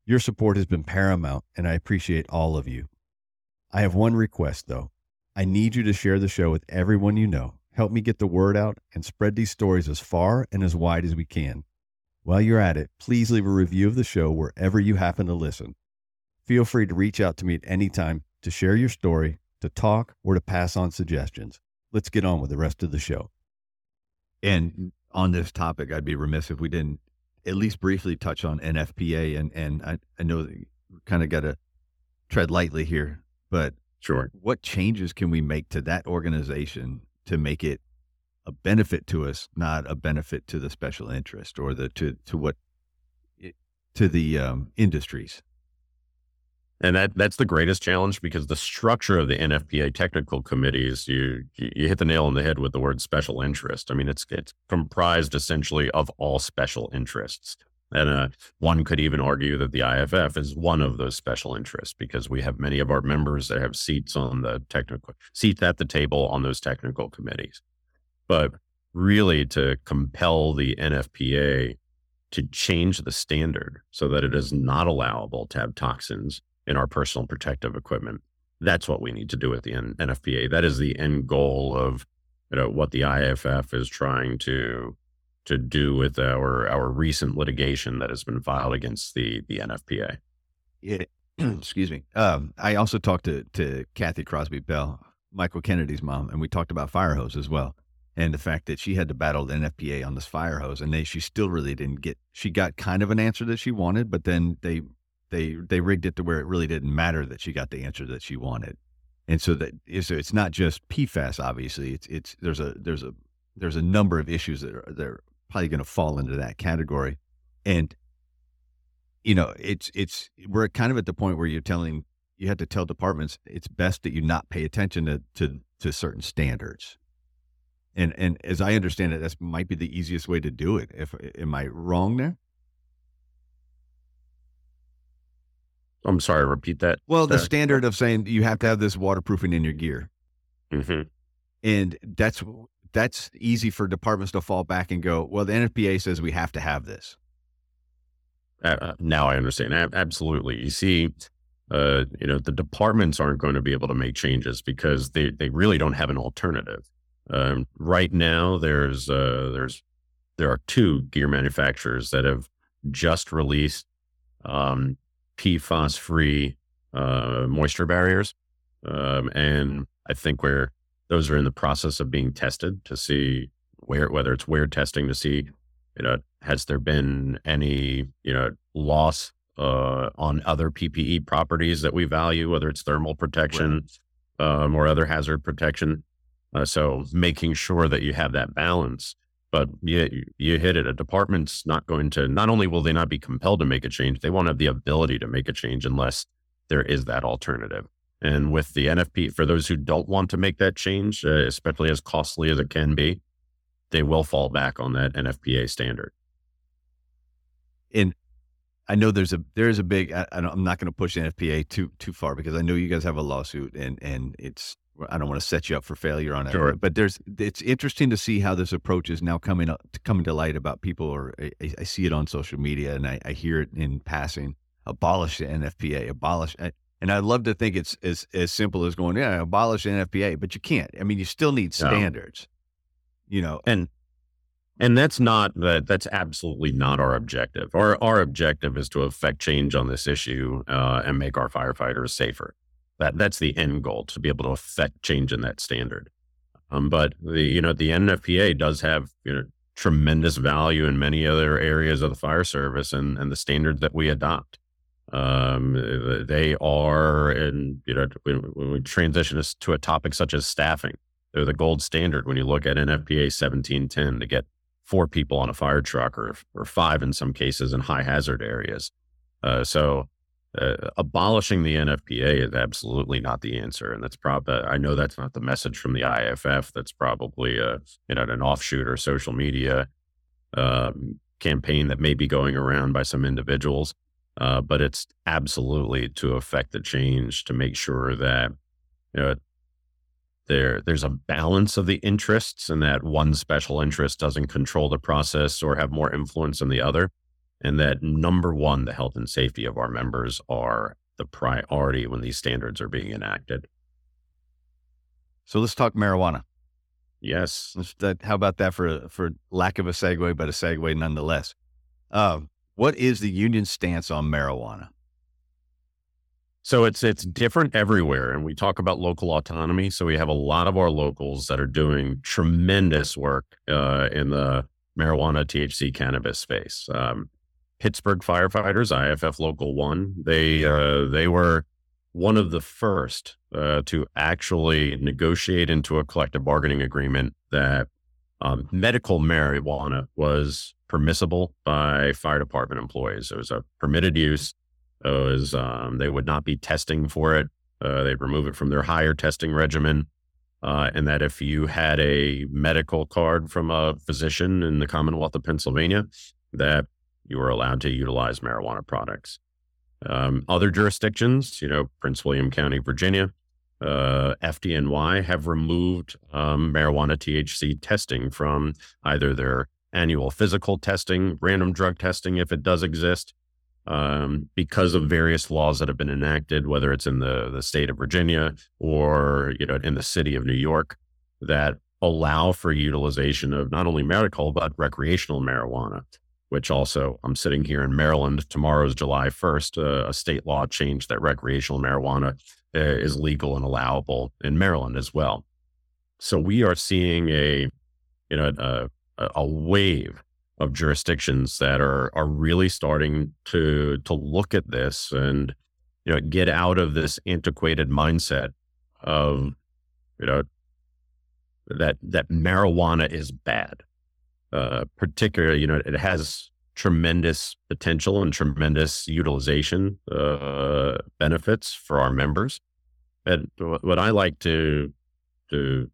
Your support has been paramount, and I appreciate all of you. I have one request, though. I need you to share the show with everyone you know Help me get the word out and spread these stories as far and as wide as we can. While you're at it, please leave a review of the show wherever you happen to listen. Feel free to reach out to me at any time to share your story, to talk, or to pass on suggestions. Let's get on with the rest of the show. And on this topic, I'd be remiss if we didn't at least briefly touch on NFPA. And, and I, I know that you kind of got to tread lightly here, but sure. What changes can we make to that organization to make it a benefit to us, not a benefit to the special interest or the to to what to the um, industries. And that that's the greatest challenge because the structure of the NFPA technical committees, you you hit the nail on the head with the word special interest. I mean, it's it's comprised essentially of all special interests. And uh, one could even argue that the IAFF is one of those special interests because we have many of our members that have seats on the technical seats at the table on those technical committees. But really, to compel the NFPA to change the standard so that it is not allowable to have toxins in our personal protective equipment, that's what we need to do with the NFPA. That is the end goal of you know what the IAFF is trying to to do with our our recent litigation that has been filed against the the NFPA. Yeah, excuse me. Um, I also talked to to Kathy Crosby Bell, Michael Kennedy's mom, and we talked about fire hose as well, and the fact that she had to battle the NFPA on this fire hose, and they she still really didn't get. She got kind of an answer that she wanted, but then they they they rigged it to where it really didn't matter that she got the answer that she wanted. And so that so it's not just PFAS. Obviously, it's it's there's a there's a there's a number of issues that are, that are probably going to fall into that category. And you know, it's it's we're kind of at the point where you're telling you have to tell departments it's best that you not pay attention to to, to certain standards. And and as I understand it, that might be the easiest way to do it. If am I wrong there? I'm sorry, repeat that. Well, the uh, standard of saying you have to have this waterproofing in your gear. Mm-hmm. And that's that's easy for departments to fall back and go, well, the NFPA says we have to have this. Uh, now I understand. Absolutely. You see, uh, you know, the departments aren't going to be able to make changes because they, they really don't have an alternative. Um, right now, there's uh, there's there are two gear manufacturers that have just released um, PFAS free uh, moisture barriers, um, and I think where those are in the process of being tested to see where whether it's wear testing to see you know has there been any you know loss uh, on other PPE properties that we value, whether it's thermal protection right. um, or other hazard protection. Uh, so making sure that you have that balance. But you, you hit it. A department's not going to, not only will they not be compelled to make a change, they won't have the ability to make a change unless there is that alternative. And with the NFP, for those who don't want to make that change, uh, especially as costly as it can be, they will fall back on that NFPA standard. And I know there's a there's a big. I, am not going to push NFPA too too far because I know you guys have a lawsuit and and it's. I don't want to set you up for failure on it. Sure. But there's it's interesting to see how this approach is now coming up coming to light about people or I, I see it on social media and I, I, hear it in passing. Abolish the NFPA. Abolish. And I'd love to think it's as as simple as going, yeah, abolish the NFPA, but you can't. I mean, you still need standards. No. You know, and and that's not that. That's absolutely not our objective. Our our objective is to affect change on this issue uh, and make our firefighters safer. That that's the end goal to be able to affect change in that standard. Um, but the you know the NFPA does have you know tremendous value in many other areas of the fire service and and the standards that we adopt. Um, they are, and you know, when, we transition to a topic such as staffing, they're the gold standard when you look at NFPA 1710 to get four people on a fire truck or, or five in some cases in high hazard areas. Uh, so uh, abolishing the NFPA is absolutely not the answer. And that's probably, I know that's not the message from the IAFF. That's probably a, you know, an offshoot or social media um, campaign that may be going around by some individuals. Uh, but it's absolutely to affect the change to make sure that, you know, there there's a balance of the interests and that one special interest doesn't control the process or have more influence than the other and that number one the health and safety of our members are the priority when these standards are being enacted so let's talk marijuana yes that, how about that for for lack of a segue but a segue nonetheless uh, what is the union stance on marijuana so it's it's different everywhere, and we talk about local autonomy. So we have a lot of our locals that are doing tremendous work uh, in the marijuana, THC, cannabis space. Um, Pittsburgh firefighters, IAFF Local One, they uh, they were one of the first uh, to actually negotiate into a collective bargaining agreement that um, medical marijuana was permissible by fire department employees. It was a permitted use It was um, they would not be testing for it. Uh, they'd remove it from their higher testing regimen. Uh, and that if you had a medical card from a physician in the Commonwealth of Pennsylvania, that you were allowed to utilize marijuana products. Um, other jurisdictions, you know, Prince William County, Virginia, uh, FDNY have removed um, marijuana THC testing from either their annual physical testing, random drug testing, if it does exist, um, because of various laws that have been enacted, whether it's in the, the state of Virginia or you know in the city of New York, that allow for utilization of not only medical but recreational marijuana. Which also, I'm sitting here in Maryland. Tomorrow's July 1st. Uh, a state law change that recreational marijuana uh, is legal and allowable in Maryland as well. So we are seeing a, you know, a, a wave of jurisdictions that are are really starting to to look at this and you know get out of this antiquated mindset of you know that that marijuana is bad uh particularly you know it has tremendous potential and tremendous utilization uh benefits for our members. And what i like to to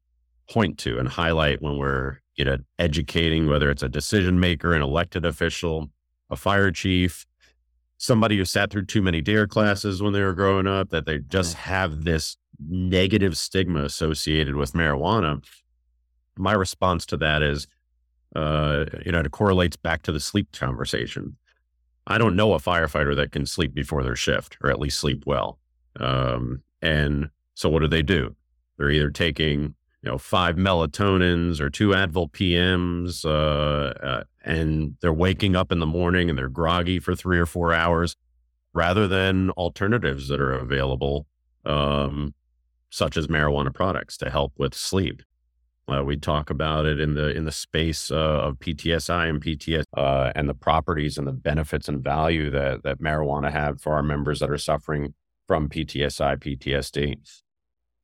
point to and highlight when we're you know, educating, whether it's a decision maker, an elected official, a fire chief, somebody who sat through too many DARE classes when they were growing up, that they just have this negative stigma associated with marijuana, my response to that is, uh, you know, it correlates back to the sleep conversation. I don't know a firefighter that can sleep before their shift, or at least sleep well. Um, and so, what do they do? They're either taking, you know, five melatonins or two Advil PMs, uh, uh, and they're waking up in the morning and they're groggy for three or four hours, rather than alternatives that are available, um, such as marijuana products to help with sleep. Uh, we talk about it in the in the space uh, of PTSI and PTS uh, and the properties and the benefits and value that that marijuana have for our members that are suffering from PTSI PTSD.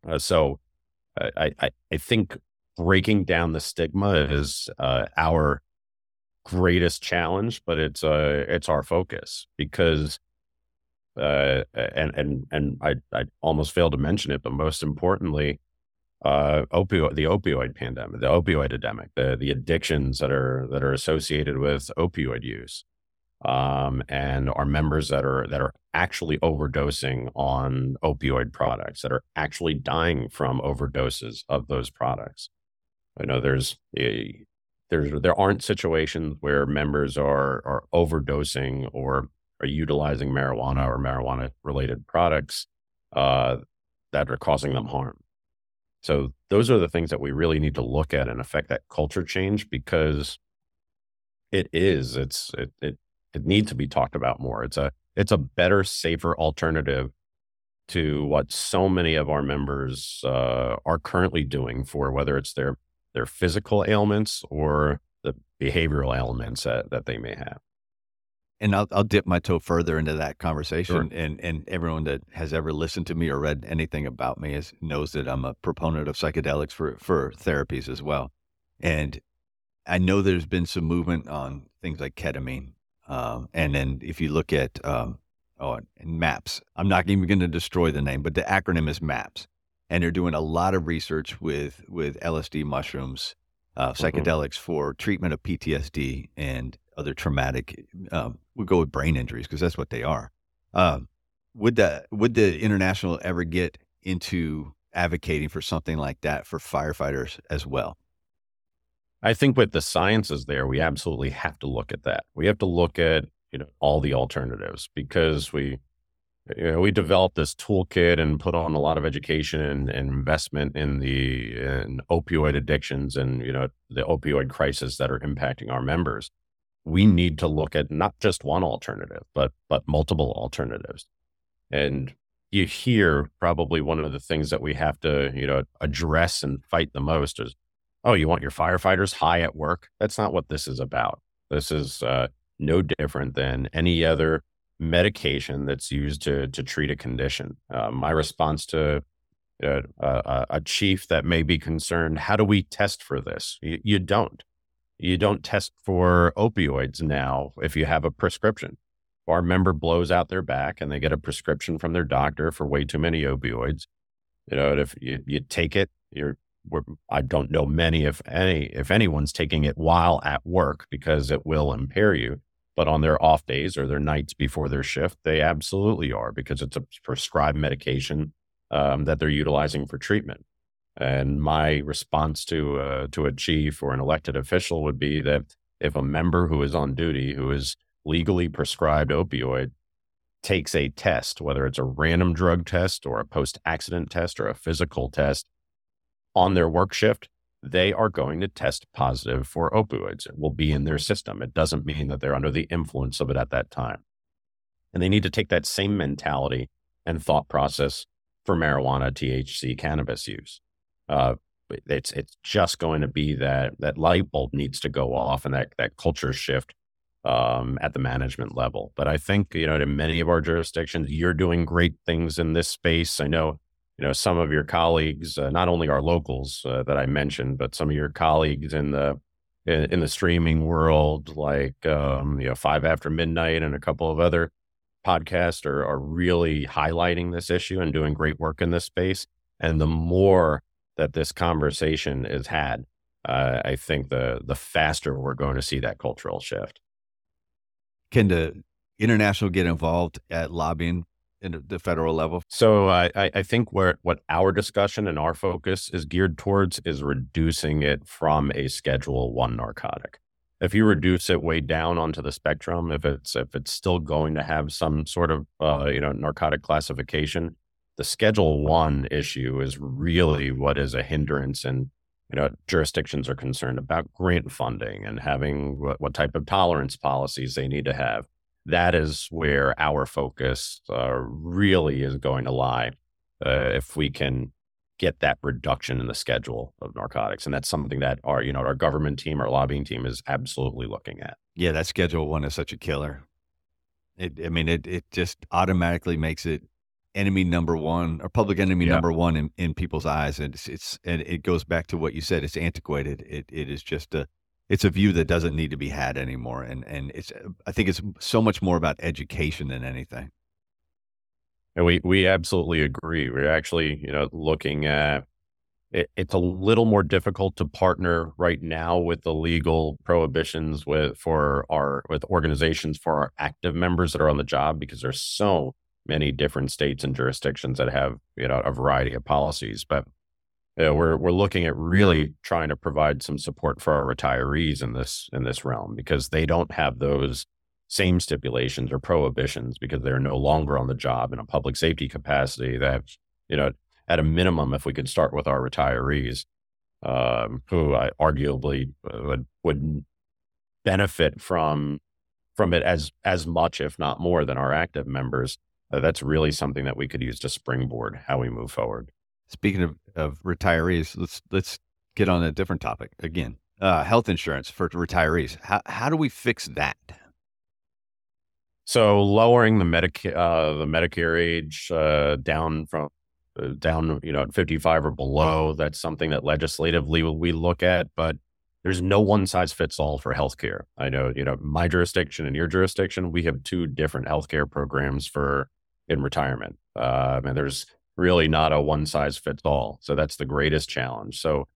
Uh, so, I, I, I think breaking down the stigma is uh, our greatest challenge, but it's uh it's our focus because uh and and and I I almost failed to mention it, but most importantly uh, opioid, the opioid pandemic, the opioid epidemic, the the addictions that are that are associated with opioid use, um, and our members that are that are actually overdosing on opioid products, that are actually dying from overdoses of those products. I know there's a, there's there aren't situations where members are are overdosing or are utilizing marijuana or marijuana related products uh, that are causing them harm so those are the things that we really need to look at and affect that culture change because it is it's it it it needs to be talked about more. It's a it's a better, safer alternative to what so many of our members uh, are currently doing for whether it's their their physical ailments or the behavioral ailments that, that they may have and I'll, I'll dip my toe further into that conversation. Sure. And, and everyone that has ever listened to me or read anything about me is, knows that I'm a proponent of psychedelics for, for therapies as well. And I know there's been some movement on things like ketamine. Um, and then if you look at um, oh, MAPS, I'm not even going to destroy the name, but the acronym is MAPS. And they're doing a lot of research with, with LSD mushrooms, uh, mm-hmm. psychedelics mm-hmm. for treatment of PTSD and other traumatic. Um, we go with brain injuries because that's what they are. Um, would the would the international ever get into advocating for something like that for firefighters as well? I think with the sciences there, we absolutely have to look at that. We have to look at you know all the alternatives because we you know we developed this toolkit and put on a lot of education and, and investment in the in opioid addictions and you know the opioid crisis that are impacting our members we need to look at not just one alternative, but but multiple alternatives. And you hear probably one of the things that we have to, you know, address and fight the most is, oh, you want your firefighters high at work? That's not what this is about. This is uh, no different than any other medication that's used to to treat a condition. Uh, my response to uh, a chief that may be concerned, how do we test for this? You, you don't. You don't test for opioids now if you have a prescription. Our member blows out their back and they get a prescription from their doctor for way too many opioids. You know, if you, you take it, you're I don't know many, if any, if anyone's taking it while at work because it will impair you. But on their off days or their nights before their shift, they absolutely are because it's a prescribed medication um, that they're utilizing for treatment. And my response to uh, to a chief or an elected official would be that if a member who is on duty, who is legally prescribed opioid, takes a test, whether it's a random drug test or a post accident test or a physical test on their work shift, they are going to test positive for opioids. It will be in their system. It doesn't mean that they're under the influence of it at that time. And they need to take that same mentality and thought process for marijuana, THC, cannabis use uh, it's it's just going to be that that light bulb needs to go off and that that culture shift um, at the management level. But I think you know in many of our jurisdictions, you're doing great things in this space. I know you know some of your colleagues, uh, not only our locals uh, that I mentioned, but some of your colleagues in the in, in the streaming world, like um, you know Five After Midnight and a couple of other podcasts, are are really highlighting this issue and doing great work in this space. And the more that this conversation is had, uh, I think the the faster we're going to see that cultural shift. Can the international get involved at lobbying in the federal level? So I, I think where what our discussion and our focus is geared towards is reducing it from a Schedule One narcotic. If you reduce it way down onto the spectrum, if it's if it's still going to have some sort of uh, you know narcotic classification, the Schedule One issue is really what is a hindrance and you know jurisdictions are concerned about grant funding and having what, what type of tolerance policies they need to have. That is where our focus uh, really is going to lie uh, if we can get that reduction in the schedule of narcotics. And that's something that our you know our government team our lobbying team is absolutely looking at. Yeah that schedule one is such a killer. It, i mean it, it just automatically makes it enemy number one or public enemy yeah. number one in, in people's eyes and it's, it's and it goes back to what you said it's antiquated it, it is just a it's a view that doesn't need to be had anymore and and it's i think it's so much more about education than anything and we we absolutely agree we're actually you know looking at it, it's a little more difficult to partner right now with the legal prohibitions with for our with organizations for our active members that are on the job because there's so many different states and jurisdictions that have you know a variety of policies but you know, we're we're looking at really trying to provide some support for our retirees in this in this realm because they don't have those same stipulations or prohibitions because they're no longer on the job in a public safety capacity. That you know, at a minimum, if we could start with our retirees, um, who I arguably would would benefit from from it as as much, if not more, than our active members. Uh, that's really something that we could use to springboard how we move forward. Speaking of, of retirees, let's let's get on a different topic again. Uh, health insurance for retirees. How how do we fix that? So lowering the Medicare uh, the Medicare age uh, down from uh, down you know at 55 or below. That's something that legislatively we look at, but there's no one size fits all for healthcare. I know you know my jurisdiction and your jurisdiction. We have two different healthcare programs for in retirement, uh, and there's really not a one size fits all. So that's the greatest challenge. So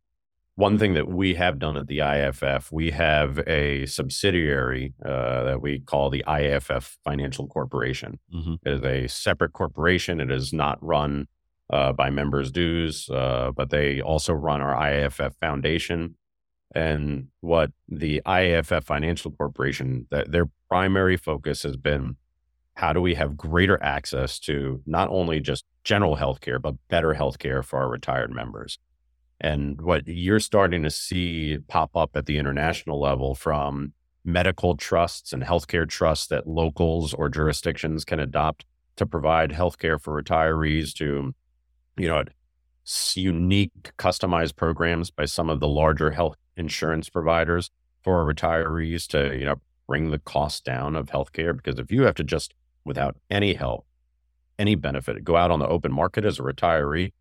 one thing that we have done at the IAFF, we have a subsidiary uh, that we call the IAFF Financial Corporation. Mm-hmm. It is a separate corporation. It is not run uh, by members' dues, uh, but they also run our IAFF Foundation. And what the IAFF Financial Corporation, that their primary focus has been how do we have greater access to not only just general healthcare, but better healthcare for our retired members? And what you're starting to see pop up at the international level from medical trusts and healthcare trusts that locals or jurisdictions can adopt to provide healthcare for retirees to, you know, unique customized programs by some of the larger health insurance providers for retirees to, you know, bring the cost down of healthcare. Because if you have to just without any help, any benefit, go out on the open market as a retiree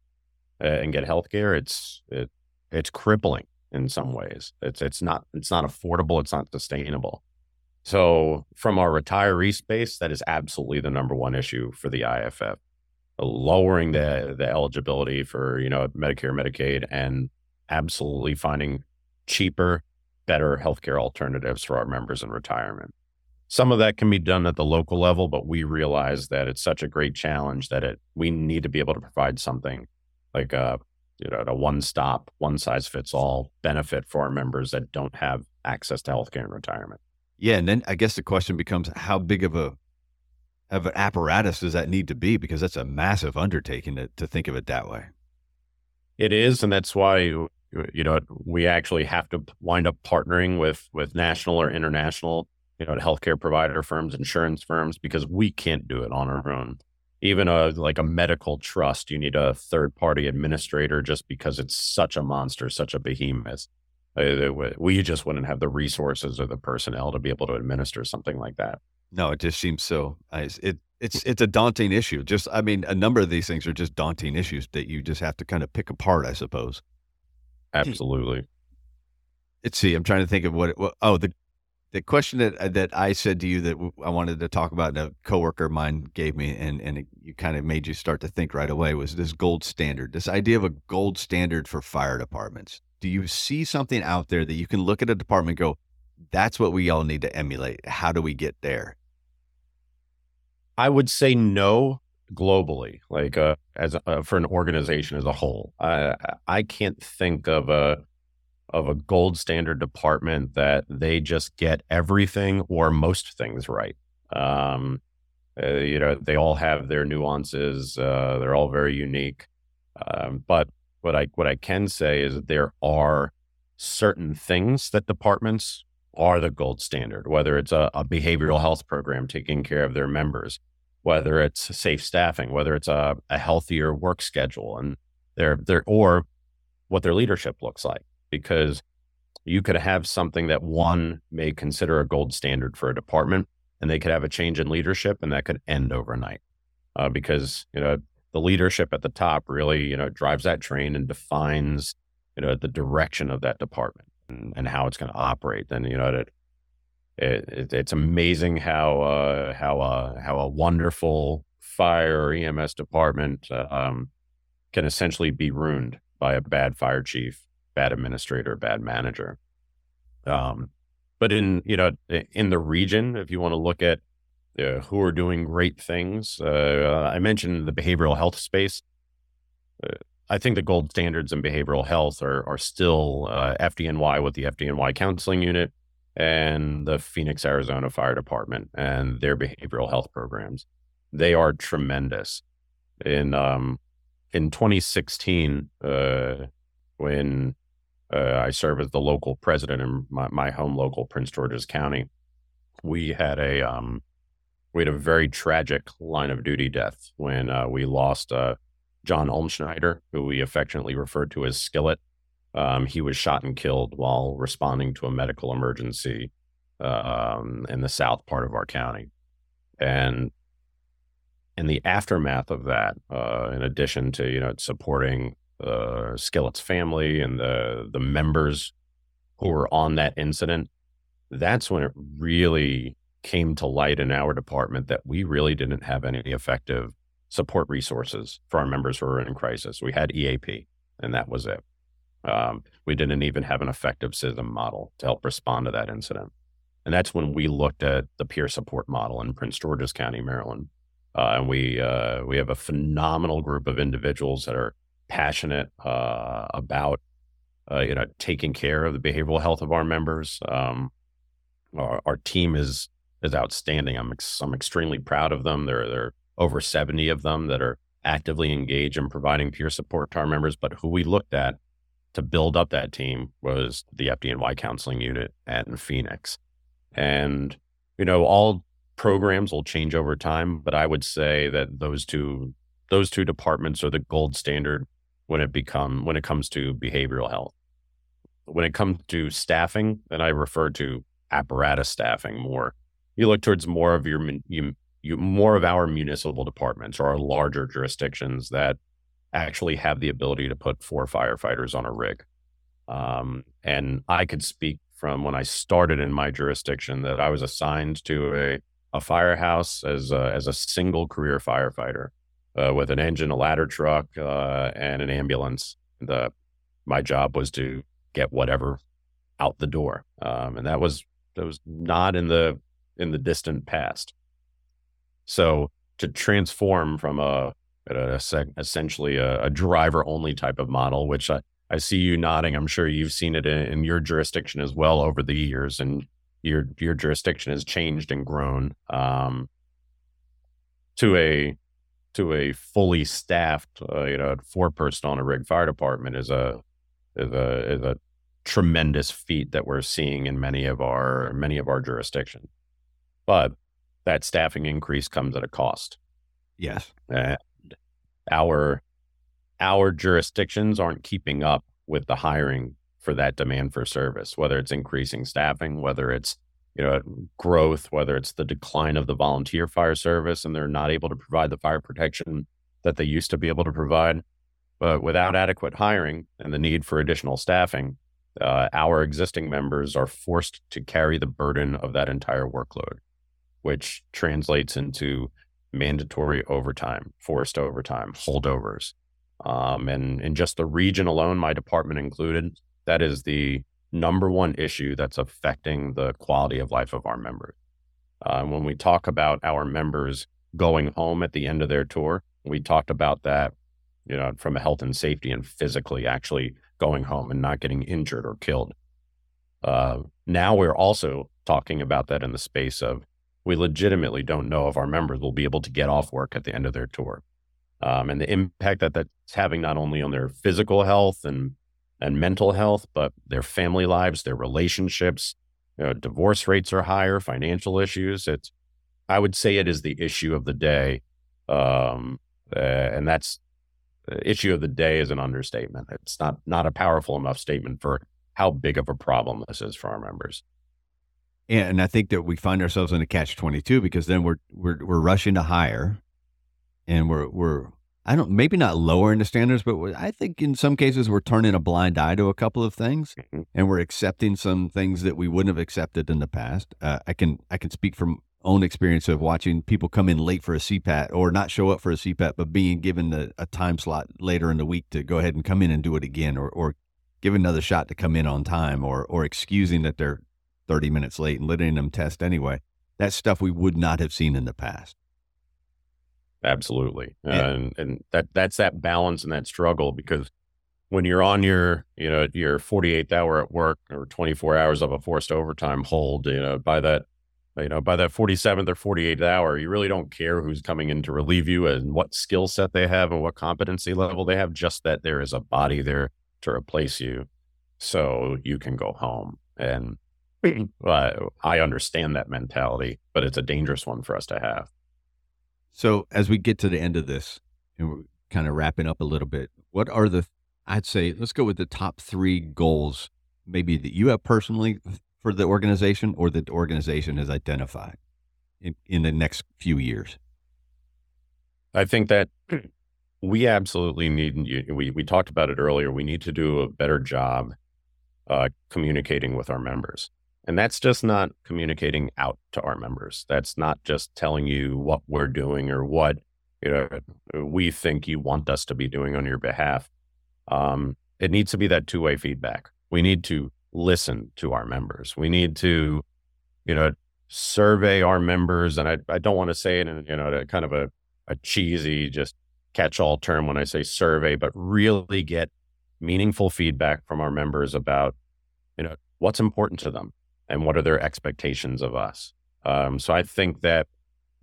uh, and get health care, it's it, it's crippling in some ways. It's it's not it's not affordable. It's not sustainable. So from our retiree space, that is absolutely the number one issue for the IAFF, lowering the the eligibility for you know Medicare, Medicaid, and absolutely finding cheaper, better healthcare alternatives for our members in retirement. Some of that can be done at the local level, but we realize that it's such a great challenge that it we need to be able to provide something like a you know a one stop, one size fits all benefit for our members that don't have access to healthcare and retirement. Yeah, and then I guess the question becomes how big of a of an apparatus does that need to be? Because that's a massive undertaking to, to think of it that way. It is, and that's why you know we actually have to wind up partnering with with national or international you know, healthcare provider firms, insurance firms, because we can't do it on our own. Even a like a medical trust, you need a third party administrator just because it's such a monster, such a behemoth. Uh, we just wouldn't have the resources or the personnel to be able to administer something like that. No, it just seems so. It it's it's a daunting issue. Just I mean, a number of these things are just daunting issues that you just have to kind of pick apart, I suppose. Absolutely. Let's see. I'm trying to think of what. what oh, the the question that uh, that I said to you that I wanted to talk about, a coworker of mine gave me, and and it, you kind of made you start to think right away was this gold standard, this idea of a gold standard for fire departments. Do you see something out there that you can look at a department go, that's what we all need to emulate? How do we get there? I would say no, globally, like uh, as uh, for an organization as a whole. I I can't think of a of a gold standard department that they just get everything or most things right. Um, uh, you know, they all have their nuances. Uh, they're all very unique. Um, but what I what I can say is that there are certain things that departments are the gold standard, whether it's a, a behavioral health program taking care of their members, whether it's safe staffing, whether it's a, a healthier work schedule, and their their or what their leadership looks like. Because you could have something that one may consider a gold standard for a department, and they could have a change in leadership, and that could end overnight. Uh, because you know the leadership at the top really you know drives that train and defines you know the direction of that department and, and how it's going to operate. And you know it, it, it's amazing how uh, how uh, how a wonderful fire EMS department uh, um, can essentially be ruined by a bad fire chief, bad administrator, bad manager. Um, but in you know in the region, if you want to look at uh, who are doing great things, uh, I mentioned the behavioral health space. Uh, I think the gold standards in behavioral health are are still uh, FDNY with the FDNY counseling unit and the Phoenix, Arizona Fire Department and their behavioral health programs. They are tremendous. In um, in 2016, uh, when uh, I serve as the local president in my, my home local, Prince George's County, we had a um, we had a very tragic line of duty death when uh, we lost uh, John Ulmschneider, who we affectionately referred to as Skillet. Um, he was shot and killed while responding to a medical emergency um, in the south part of our county. And in the aftermath of that, uh, in addition to you know supporting uh, Skillet's family and the the members who were on that incident, that's when it really came to light in our department that we really didn't have any effective support resources for our members who were in crisis. We had EAP, and that was it. Um, we didn't even have an effective CISM model to help respond to that incident. And that's when we looked at the peer support model in Prince George's County, Maryland. Uh, and we uh, we have a phenomenal group of individuals that are passionate uh, about uh, you know taking care of the behavioral health of our members. Um, our, our, team is is outstanding. I'm ex- I'm extremely proud of them. There are, they're over 70 of them that are actively engaged in providing peer support to our members. But who we looked at to build up that team was the FDNY counseling unit at Phoenix. And, you know, all programs will change over time, but I would say that those two those two departments are the gold standard when it become when it comes to behavioral health. When it comes to staffing, and I refer to apparatus staffing more, you look towards more of your you, you more of our municipal departments or our larger jurisdictions that actually have the ability to put four firefighters on a rig. Um, and I could speak from when I started in my jurisdiction that I was assigned to a, a firehouse as a, as a single career firefighter uh, with an engine, a ladder truck, uh, and an ambulance. The my job was to get whatever out the door, um, and that was that was not in the in the distant past. So to transform from a, a essentially a, a driver only type of model, which I, I see you nodding. I'm sure you've seen it in, in, your jurisdiction as well over the years, and your your jurisdiction has changed and grown um, to a to a fully staffed, uh, you know, four person on a rig fire department is a is a is a tremendous feat that we're seeing in many of our many of our jurisdictions. But that staffing increase comes at a cost. Yes. And our our jurisdictions aren't keeping up with the hiring for that demand for service, whether it's increasing staffing, whether it's you know growth, whether it's the decline of the volunteer fire service and they're not able to provide the fire protection that they used to be able to provide. But without adequate hiring and the need for additional staffing, uh, our existing members are forced to carry the burden of that entire workload which translates into mandatory overtime, forced overtime, holdovers. Um, and in just the region alone, my department included, that is the number one issue that's affecting the quality of life of our members. Uh, when we talk about our members going home at the end of their tour. We talked about that, you know, from a health and safety and physically actually going home and not getting injured or killed. Uh, now we're also talking about that in the space of we legitimately don't know if our members will be able to get off work at the end of their tour. Um, and the impact that that's having not only on their physical health and and mental health, but their family lives, their relationships. You know, divorce rates are higher, financial issues. It's, I would say, it is the issue of the day, um, uh, and that's issue of the day is an understatement. It's not not a powerful enough statement for how big of a problem this is for our members. And I think that we find ourselves in a catch twenty two because then we're we're we're rushing to hire, and we're we're I don't maybe not lowering the standards, but I think in some cases we're turning a blind eye to a couple of things, mm-hmm. and we're accepting some things that we wouldn't have accepted in the past. Uh, I can I can speak from own experience of watching people come in late for a CPAT or not show up for a CPAT, but being given a, a time slot later in the week to go ahead and come in and do it again, or or give another shot to come in on time, or or excusing that they're 30 minutes late and letting them test anyway. That's stuff we would not have seen in the past. Absolutely. Yeah. And and that that's that balance and that struggle because when you're on your, you know, your 48th hour at work or 24 hours of a forced overtime hold, you know, by that you know, by that 47th or 48th hour, you really don't care who's coming in to relieve you and what skill set they have and what competency level they have, just that there is a body there to replace you so you can go home. And uh, I understand that mentality, but it's a dangerous one for us to have. So as we get to the end of this and we're kind of wrapping up a little bit, what are the, I'd say, let's go with the top three goals, maybe that you have personally for the organization or that the organization has identified in, in the next few years? I think that we absolutely need, we, we talked about it earlier, we need to do a better job uh, communicating with our members. And that's just not communicating out to our members. That's not just telling you what we're doing or what you know we think you want us to be doing on your behalf. Um, it needs to be that two way feedback. We need to listen to our members. We need to, you know, survey our members. And I, I don't want to say it in, you know, kind of a, a cheesy, just catch all term when I say survey, but really get meaningful feedback from our members about, you know, what's important to them and what are their expectations of us. Um, so I think that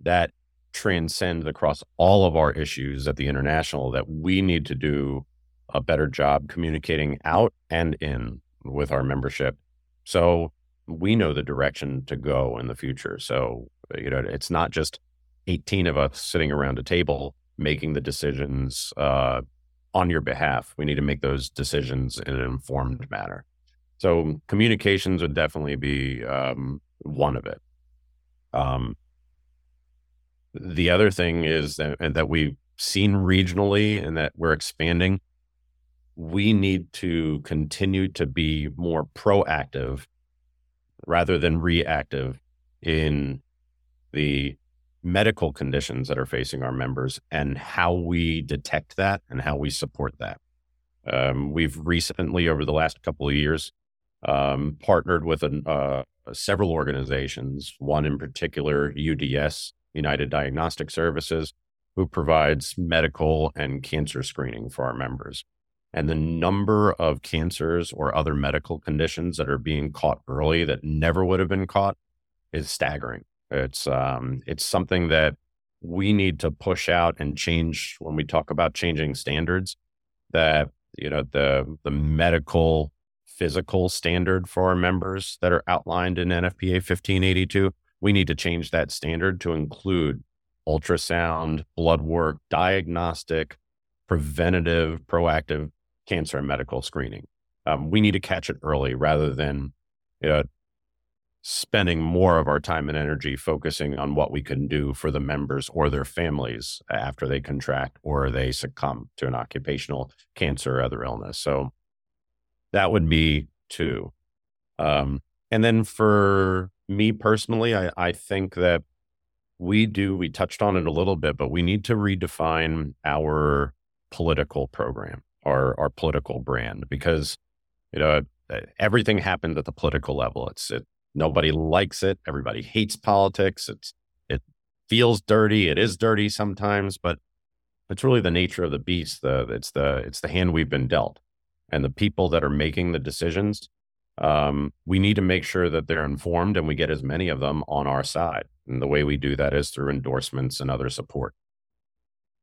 that transcends across all of our issues at the international that we need to do a better job communicating out and in with our membership. So we know the direction to go in the future. So, you know, it's not just 18 of us sitting around a table making the decisions uh, on your behalf. We need to make those decisions in an informed manner. So communications would definitely be um, one of it. Um, the other thing is that, that we've seen regionally and that we're expanding. We need to continue to be more proactive rather than reactive in the medical conditions that are facing our members and how we detect that and how we support that. Um, we've recently, over the last couple of years, um, partnered with an, uh, several organizations, one in particular, UDS, United Diagnostic Services, who provides medical and cancer screening for our members. And the number of cancers or other medical conditions that are being caught early that never would have been caught is staggering. It's um, it's something that we need to push out and change when we talk about changing standards. That you know the the medical physical standard for our members that are outlined in NFPA 1582. We need to change that standard to include ultrasound, blood work, diagnostic, preventative, proactive cancer and medical screening. Um, we need to catch it early rather than you know, spending more of our time and energy focusing on what we can do for the members or their families after they contract or they succumb to an occupational cancer or other illness. So that would be two. Um, and then for me personally, I, I think that we do, we touched on it a little bit, but we need to redefine our political program or our political brand because, you know, everything happens at the political level. It's, it, nobody likes it. Everybody hates politics. It's, it feels dirty. It is dirty sometimes, but it's really the nature of the beast. The it's the it's the hand we've been dealt, and the people that are making the decisions. Um, we need to make sure that they're informed, and we get as many of them on our side. And the way we do that is through endorsements and other support.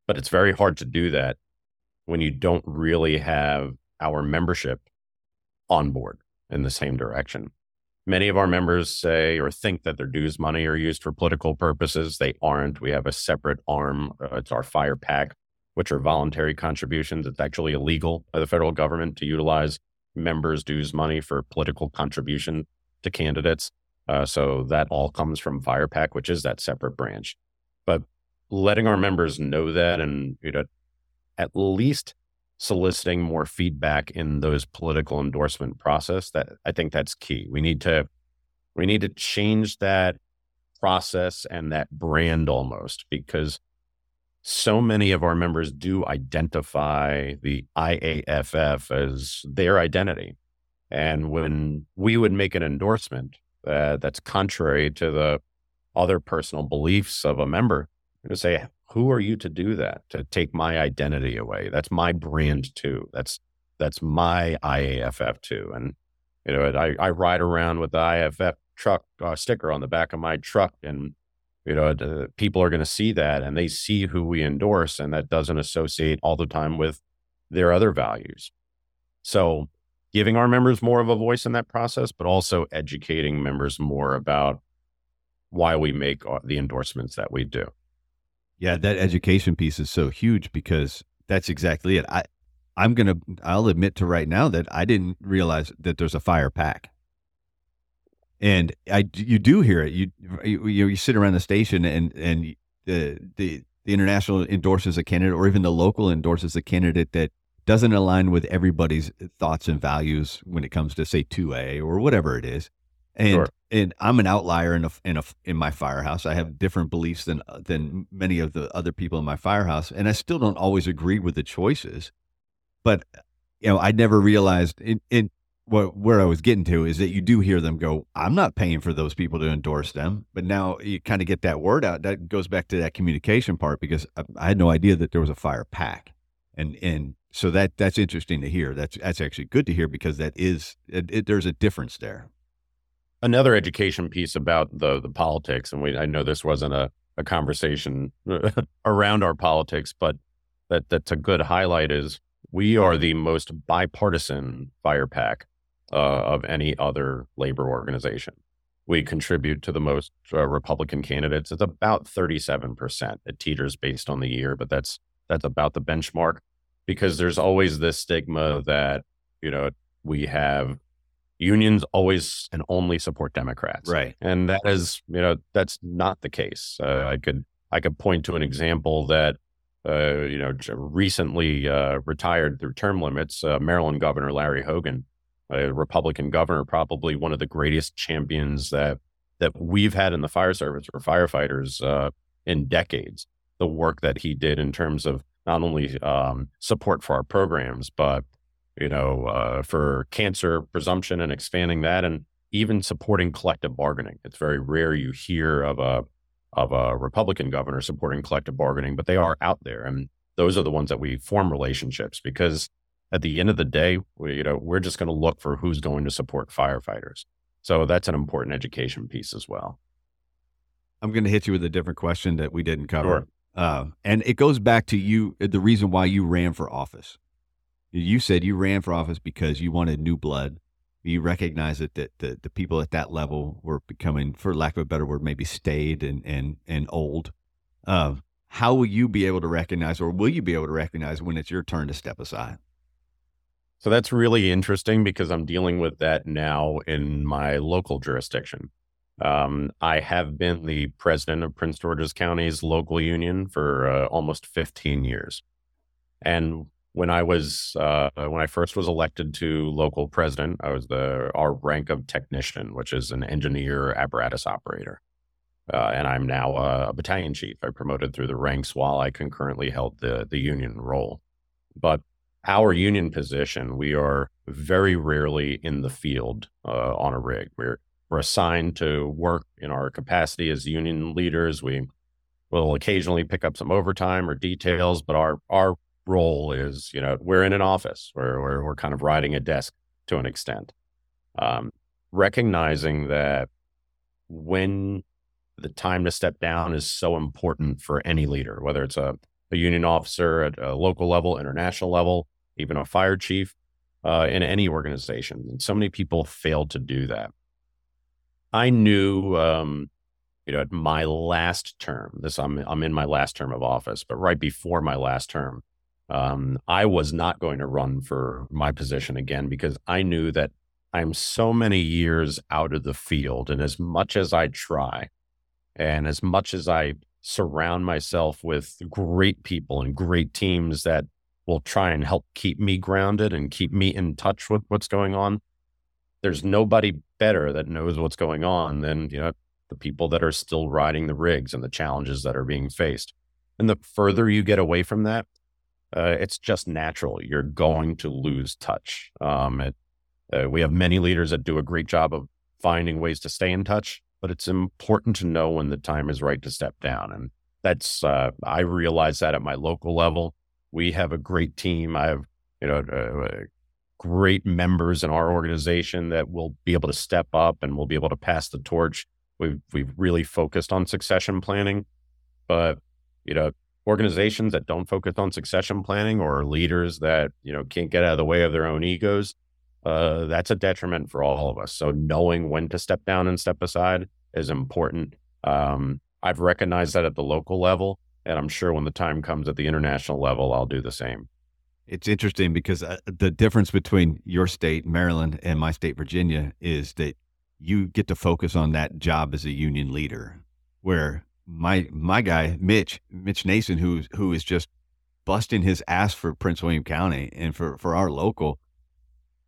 But it's very hard to do that when you don't really have our membership on board in the same direction. Many of our members say or think that their dues money are used for political purposes. They aren't. We have a separate arm. Uh, it's our FIREPAC, which are voluntary contributions. It's actually illegal by the federal government to utilize members' dues money for political contribution to candidates. Uh, so that all comes from FIREPAC, which is that separate branch. But letting our members know that and you know at least soliciting more feedback in those political endorsement process that i think that's key we need to we need to change that process and that brand almost because so many of our members do identify the IAFF as their identity. And when we would make an endorsement uh, that's contrary to the other personal beliefs of a member, to say, who are you to do that to take my identity away? That's my brand too. That's that's my iaff too. And you know i, I ride around with the iaff truck uh, sticker on the back of my truck and you know people are going to see that and they see who we endorse and that doesn't associate all the time with their other values so giving our members more of a voice in that process but also educating members more about why we make the endorsements that we do yeah, that education piece is so huge because that's exactly it. I I'm gonna I'll admit to right now that I didn't realize that there's a FIREPAC. And I you do hear it. You you, you sit around the station and and the the the international endorses a candidate or even the local endorses a candidate that doesn't align with everybody's eh, thoughts and values when it comes to say 2A or whatever it is. And sure. and I'm an outlier in a in a in my firehouse. I have different beliefs than uh, than many of the other people in my firehouse, and I still don't always agree with the choices. But you know, I never realized in, in what where I was getting to is that you do hear them go, "I'm not paying for those people to endorse them." But now you kind of get that word out. That goes back to that communication part because I, I had no idea that there was a FIREPAC, and and so that that's interesting to hear. That's that's actually good to hear because that is it, it, there's a difference there another education piece about the the politics, and we I know this wasn't a, a conversation around our politics, but that that's a good highlight is we are the most bipartisan FIREPAC uh, of any other labor organization. We contribute to the most uh, Republican candidates. It's about 37%. It teeters based on the year, but that's that's about the benchmark because there's always this stigma that, you know, we have unions always and only support Democrats. Right. And that is, you know, that's not the case. Uh, I could I could point to an example that uh, you know recently uh, retired through term limits. Uh, Maryland Governor Larry Hogan, a Republican governor, probably one of the greatest champions that that we've had in the fire service for firefighters uh, in decades. The work that he did in terms of not only um, support for our programs, but you know, uh, for cancer presumption and expanding that, and even supporting collective bargaining. It's very rare you hear of a of a Republican governor supporting collective bargaining, but they are out there, and those are the ones that we form relationships because at the end of the day, we, you know, we're just going to look for who's going to support firefighters. So that's an important education piece as well. I'm going to hit you with a different question that we didn't cover. Sure. Uh, and it goes back to you, the reason why you ran for office. You said you ran for office because you wanted new blood. You recognize that, that the, the people at that level were becoming, for lack of a better word, maybe stayed and and and old. Uh, how will you be able to recognize, or will you be able to recognize when it's your turn to step aside? So that's really interesting because I'm dealing with that now in my local jurisdiction. Um, I have been the president of Prince George's County's local union for uh, almost 15 years. And when I was uh, when I first was elected to local president, I was the our rank of technician, which is an engineer apparatus operator, uh, and I'm now a battalion chief. I promoted through the ranks while I concurrently held the the union role. But our union position, we are very rarely in the field uh, on a rig. We're we're assigned to work in our capacity as union leaders. We we'll occasionally pick up some overtime or details, but our our role is, you know, we're in an office where we're, we're kind of riding a desk to an extent. Um, recognizing that when the time to step down is so important for any leader, whether it's a, a union officer at a local level, international level, even a fire chief uh, in any organization. And so many people fail to do that. I knew, um, you know, at my last term, this I'm I'm in my last term of office, but right before my last term, um, I was not going to run for my position again because I knew that I'm so many years out of the field, and as much as I try, and as much as I surround myself with great people and great teams that will try and help keep me grounded and keep me in touch with what's going on, there's nobody better that knows what's going on than you know the people that are still riding the rigs and the challenges that are being faced. And the further you get away from that, uh, it's just natural. You're going to lose touch. Um, it, uh, we have many leaders that do a great job of finding ways to stay in touch, but it's important to know when the time is right to step down. And that's, uh, I realize that at my local level. We have a great team. I have, you know, uh, great members in our organization that will be able to step up and will be able to pass the torch. We've, we've really focused on succession planning, but, you know, organizations that don't focus on succession planning or leaders that you know can't get out of the way of their own egos uh, that's a detriment for all of us so knowing when to step down and step aside is important um, i've recognized that at the local level and i'm sure when the time comes at the international level i'll do the same. It's interesting because uh, the difference between your state maryland and my state virginia is that you get to focus on that job as a union leader where my my guy Mitch Mitch Nason who who is just busting his ass for Prince William County and for for our local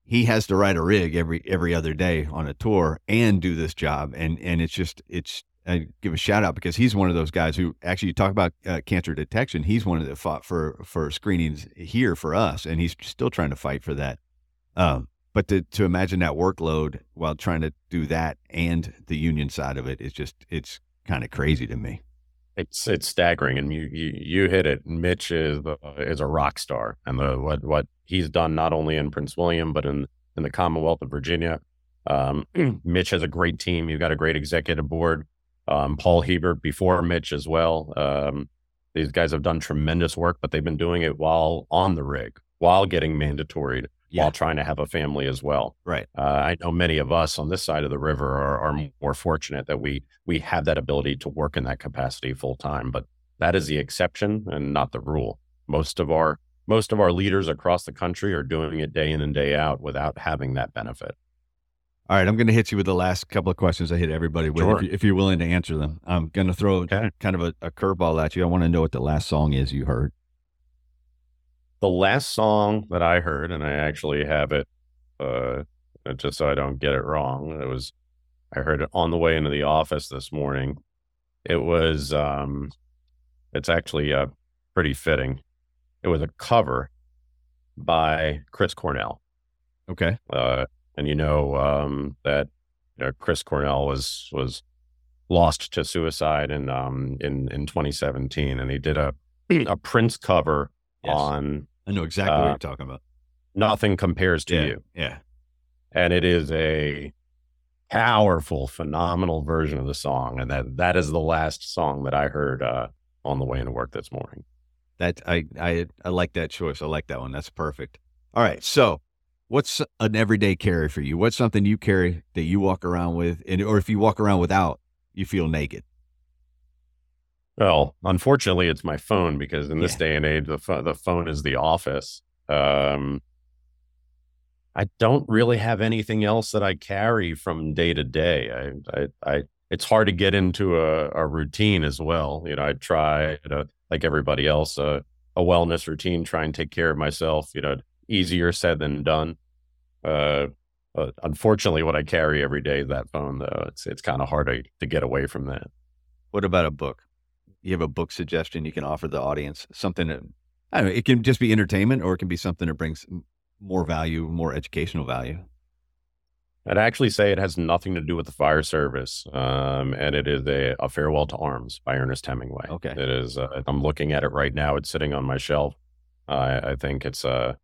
he has to ride a rig every every other day on a tour and do this job. And and it's just it's I give a shout out because he's one of those guys who actually talk about uh, cancer detection he's one of the fought for for screenings here for us and he's still trying to fight for that um but to to imagine that workload while trying to do that and the union side of it is just it's kind of crazy to me. It's it's staggering, and you you, you hit it. Mitch is uh, is a rock star, and the what what he's done not only in Prince William but in in the Commonwealth of Virginia. Um, Mitch has a great team. You've got a great executive board. Um, Paul Hebert before Mitch as well. Um, these guys have done tremendous work, but they've been doing it while on the rig, while getting mandatory yeah. while trying to have a family as well. Right. Uh, I know many of us on this side of the river are, are more fortunate that we we have that ability to work in that capacity full time, but that is the exception and not the rule. Most of our most of our leaders across the country are doing it day in and day out without having that benefit. All right, I'm going to hit you with the last couple of questions I hit everybody with, sure. if, you, are willing to answer them. I'm going to throw okay. kind of a, a curveball at you. I want to know what the last song is you heard the last song that I heard, and I actually have it, uh, just so I don't get it wrong. It was, I heard it on the way into the office this morning. It was, um, it's actually uh, pretty fitting. It was a cover by Chris Cornell. Okay. Uh, and you know um, that you know, Chris Cornell was was lost to suicide in um in in 2017, and he did a a Prince cover yes. on. I know exactly uh, what you're talking about. Nothing compares to yeah, you. Yeah. And it is a powerful, phenomenal version of the song. And that that is the last song that I heard uh, on the way into work this morning. That I, I I like that choice. I like that one. That's perfect. All right. So what's an everyday carry for you? What's something you carry that you walk around with and or if you walk around without, you feel naked? Well, unfortunately, it's my phone because in this yeah. day and age, the the phone is the office. Um, I don't really have anything else that I carry from day to day. I, I, I it's hard to get into a, a, routine as well. You know, I try to, like everybody else, uh, a wellness routine, try and take care of myself. You know, easier said than done. Uh, but unfortunately, what I carry every day is that phone, though. It's it's kind of hard to, to get away from that. What about a book? you have a book suggestion you can offer the audience? Something that I don't know, it can just be entertainment or it can be something that brings more value, more educational value. I'd actually say it has nothing to do with the fire service, um, and it is a, a, farewell to arms by Ernest Hemingway. Okay, it is. Uh, I'm looking at it right now. It's sitting on my shelf. Uh, I think it's a,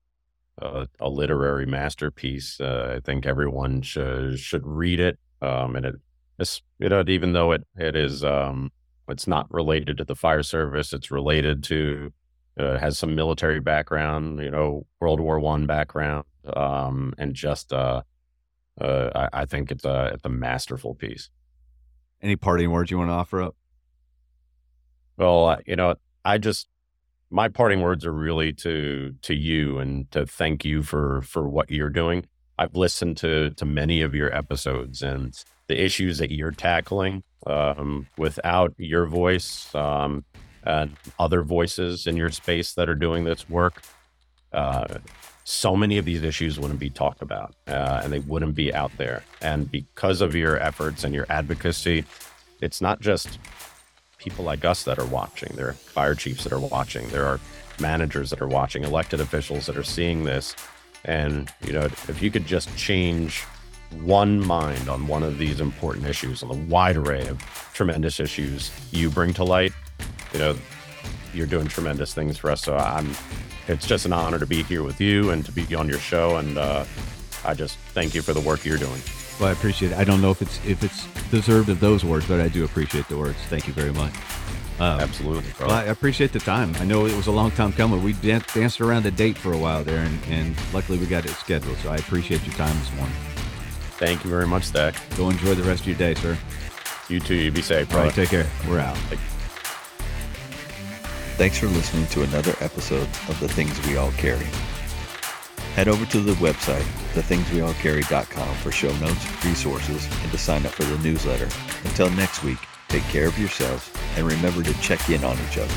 a, a literary masterpiece. Uh, I think everyone should should read it. Um, and it, it's, you know, even though it it is, um, it's not related to the fire service. It's related to uh, has some military background. You know, World War One background, um, and just uh, uh, I, I, think it's a it's a masterful piece. Any parting words you want to offer up? Well, you know, I just my parting words are really to to you and to thank you for for what you're doing. I've listened to to many of your episodes and the issues that you're tackling. Um, without your voice um, and other voices in your space that are doing this work, uh, so many of these issues wouldn't be talked about uh, and they wouldn't be out there. And because of your efforts and your advocacy, it's not just people like us that are watching. There are fire chiefs that are watching. There are managers that are watching, elected officials that are seeing this. And, you know, if you could just change one mind on one of these important issues, on the wide array of tremendous issues you bring to light, you know, you're doing tremendous things for us. So I'm it's just an honor to be here with you and to be on your show. And uh, I just thank you for the work you're doing. Well, I appreciate it. I don't know if it's if it's deserved of those words, but I do appreciate the words. Thank you very much. Um, Absolutely. Well, I appreciate the time. I know it was a long time coming. We danced around the date for a while there, and, and luckily we got it scheduled. So I appreciate your time this morning. Thank you very much, Zach. Go enjoy the rest of your day, sir. You too. You be safe. All right, take care. We're out. Thanks for listening to another episode of The Things We All Carry. Head over to the website, thethingsweallcarry.com for show notes, resources, and to sign up for the newsletter. Until next week, take care of yourselves and remember to check in on each other.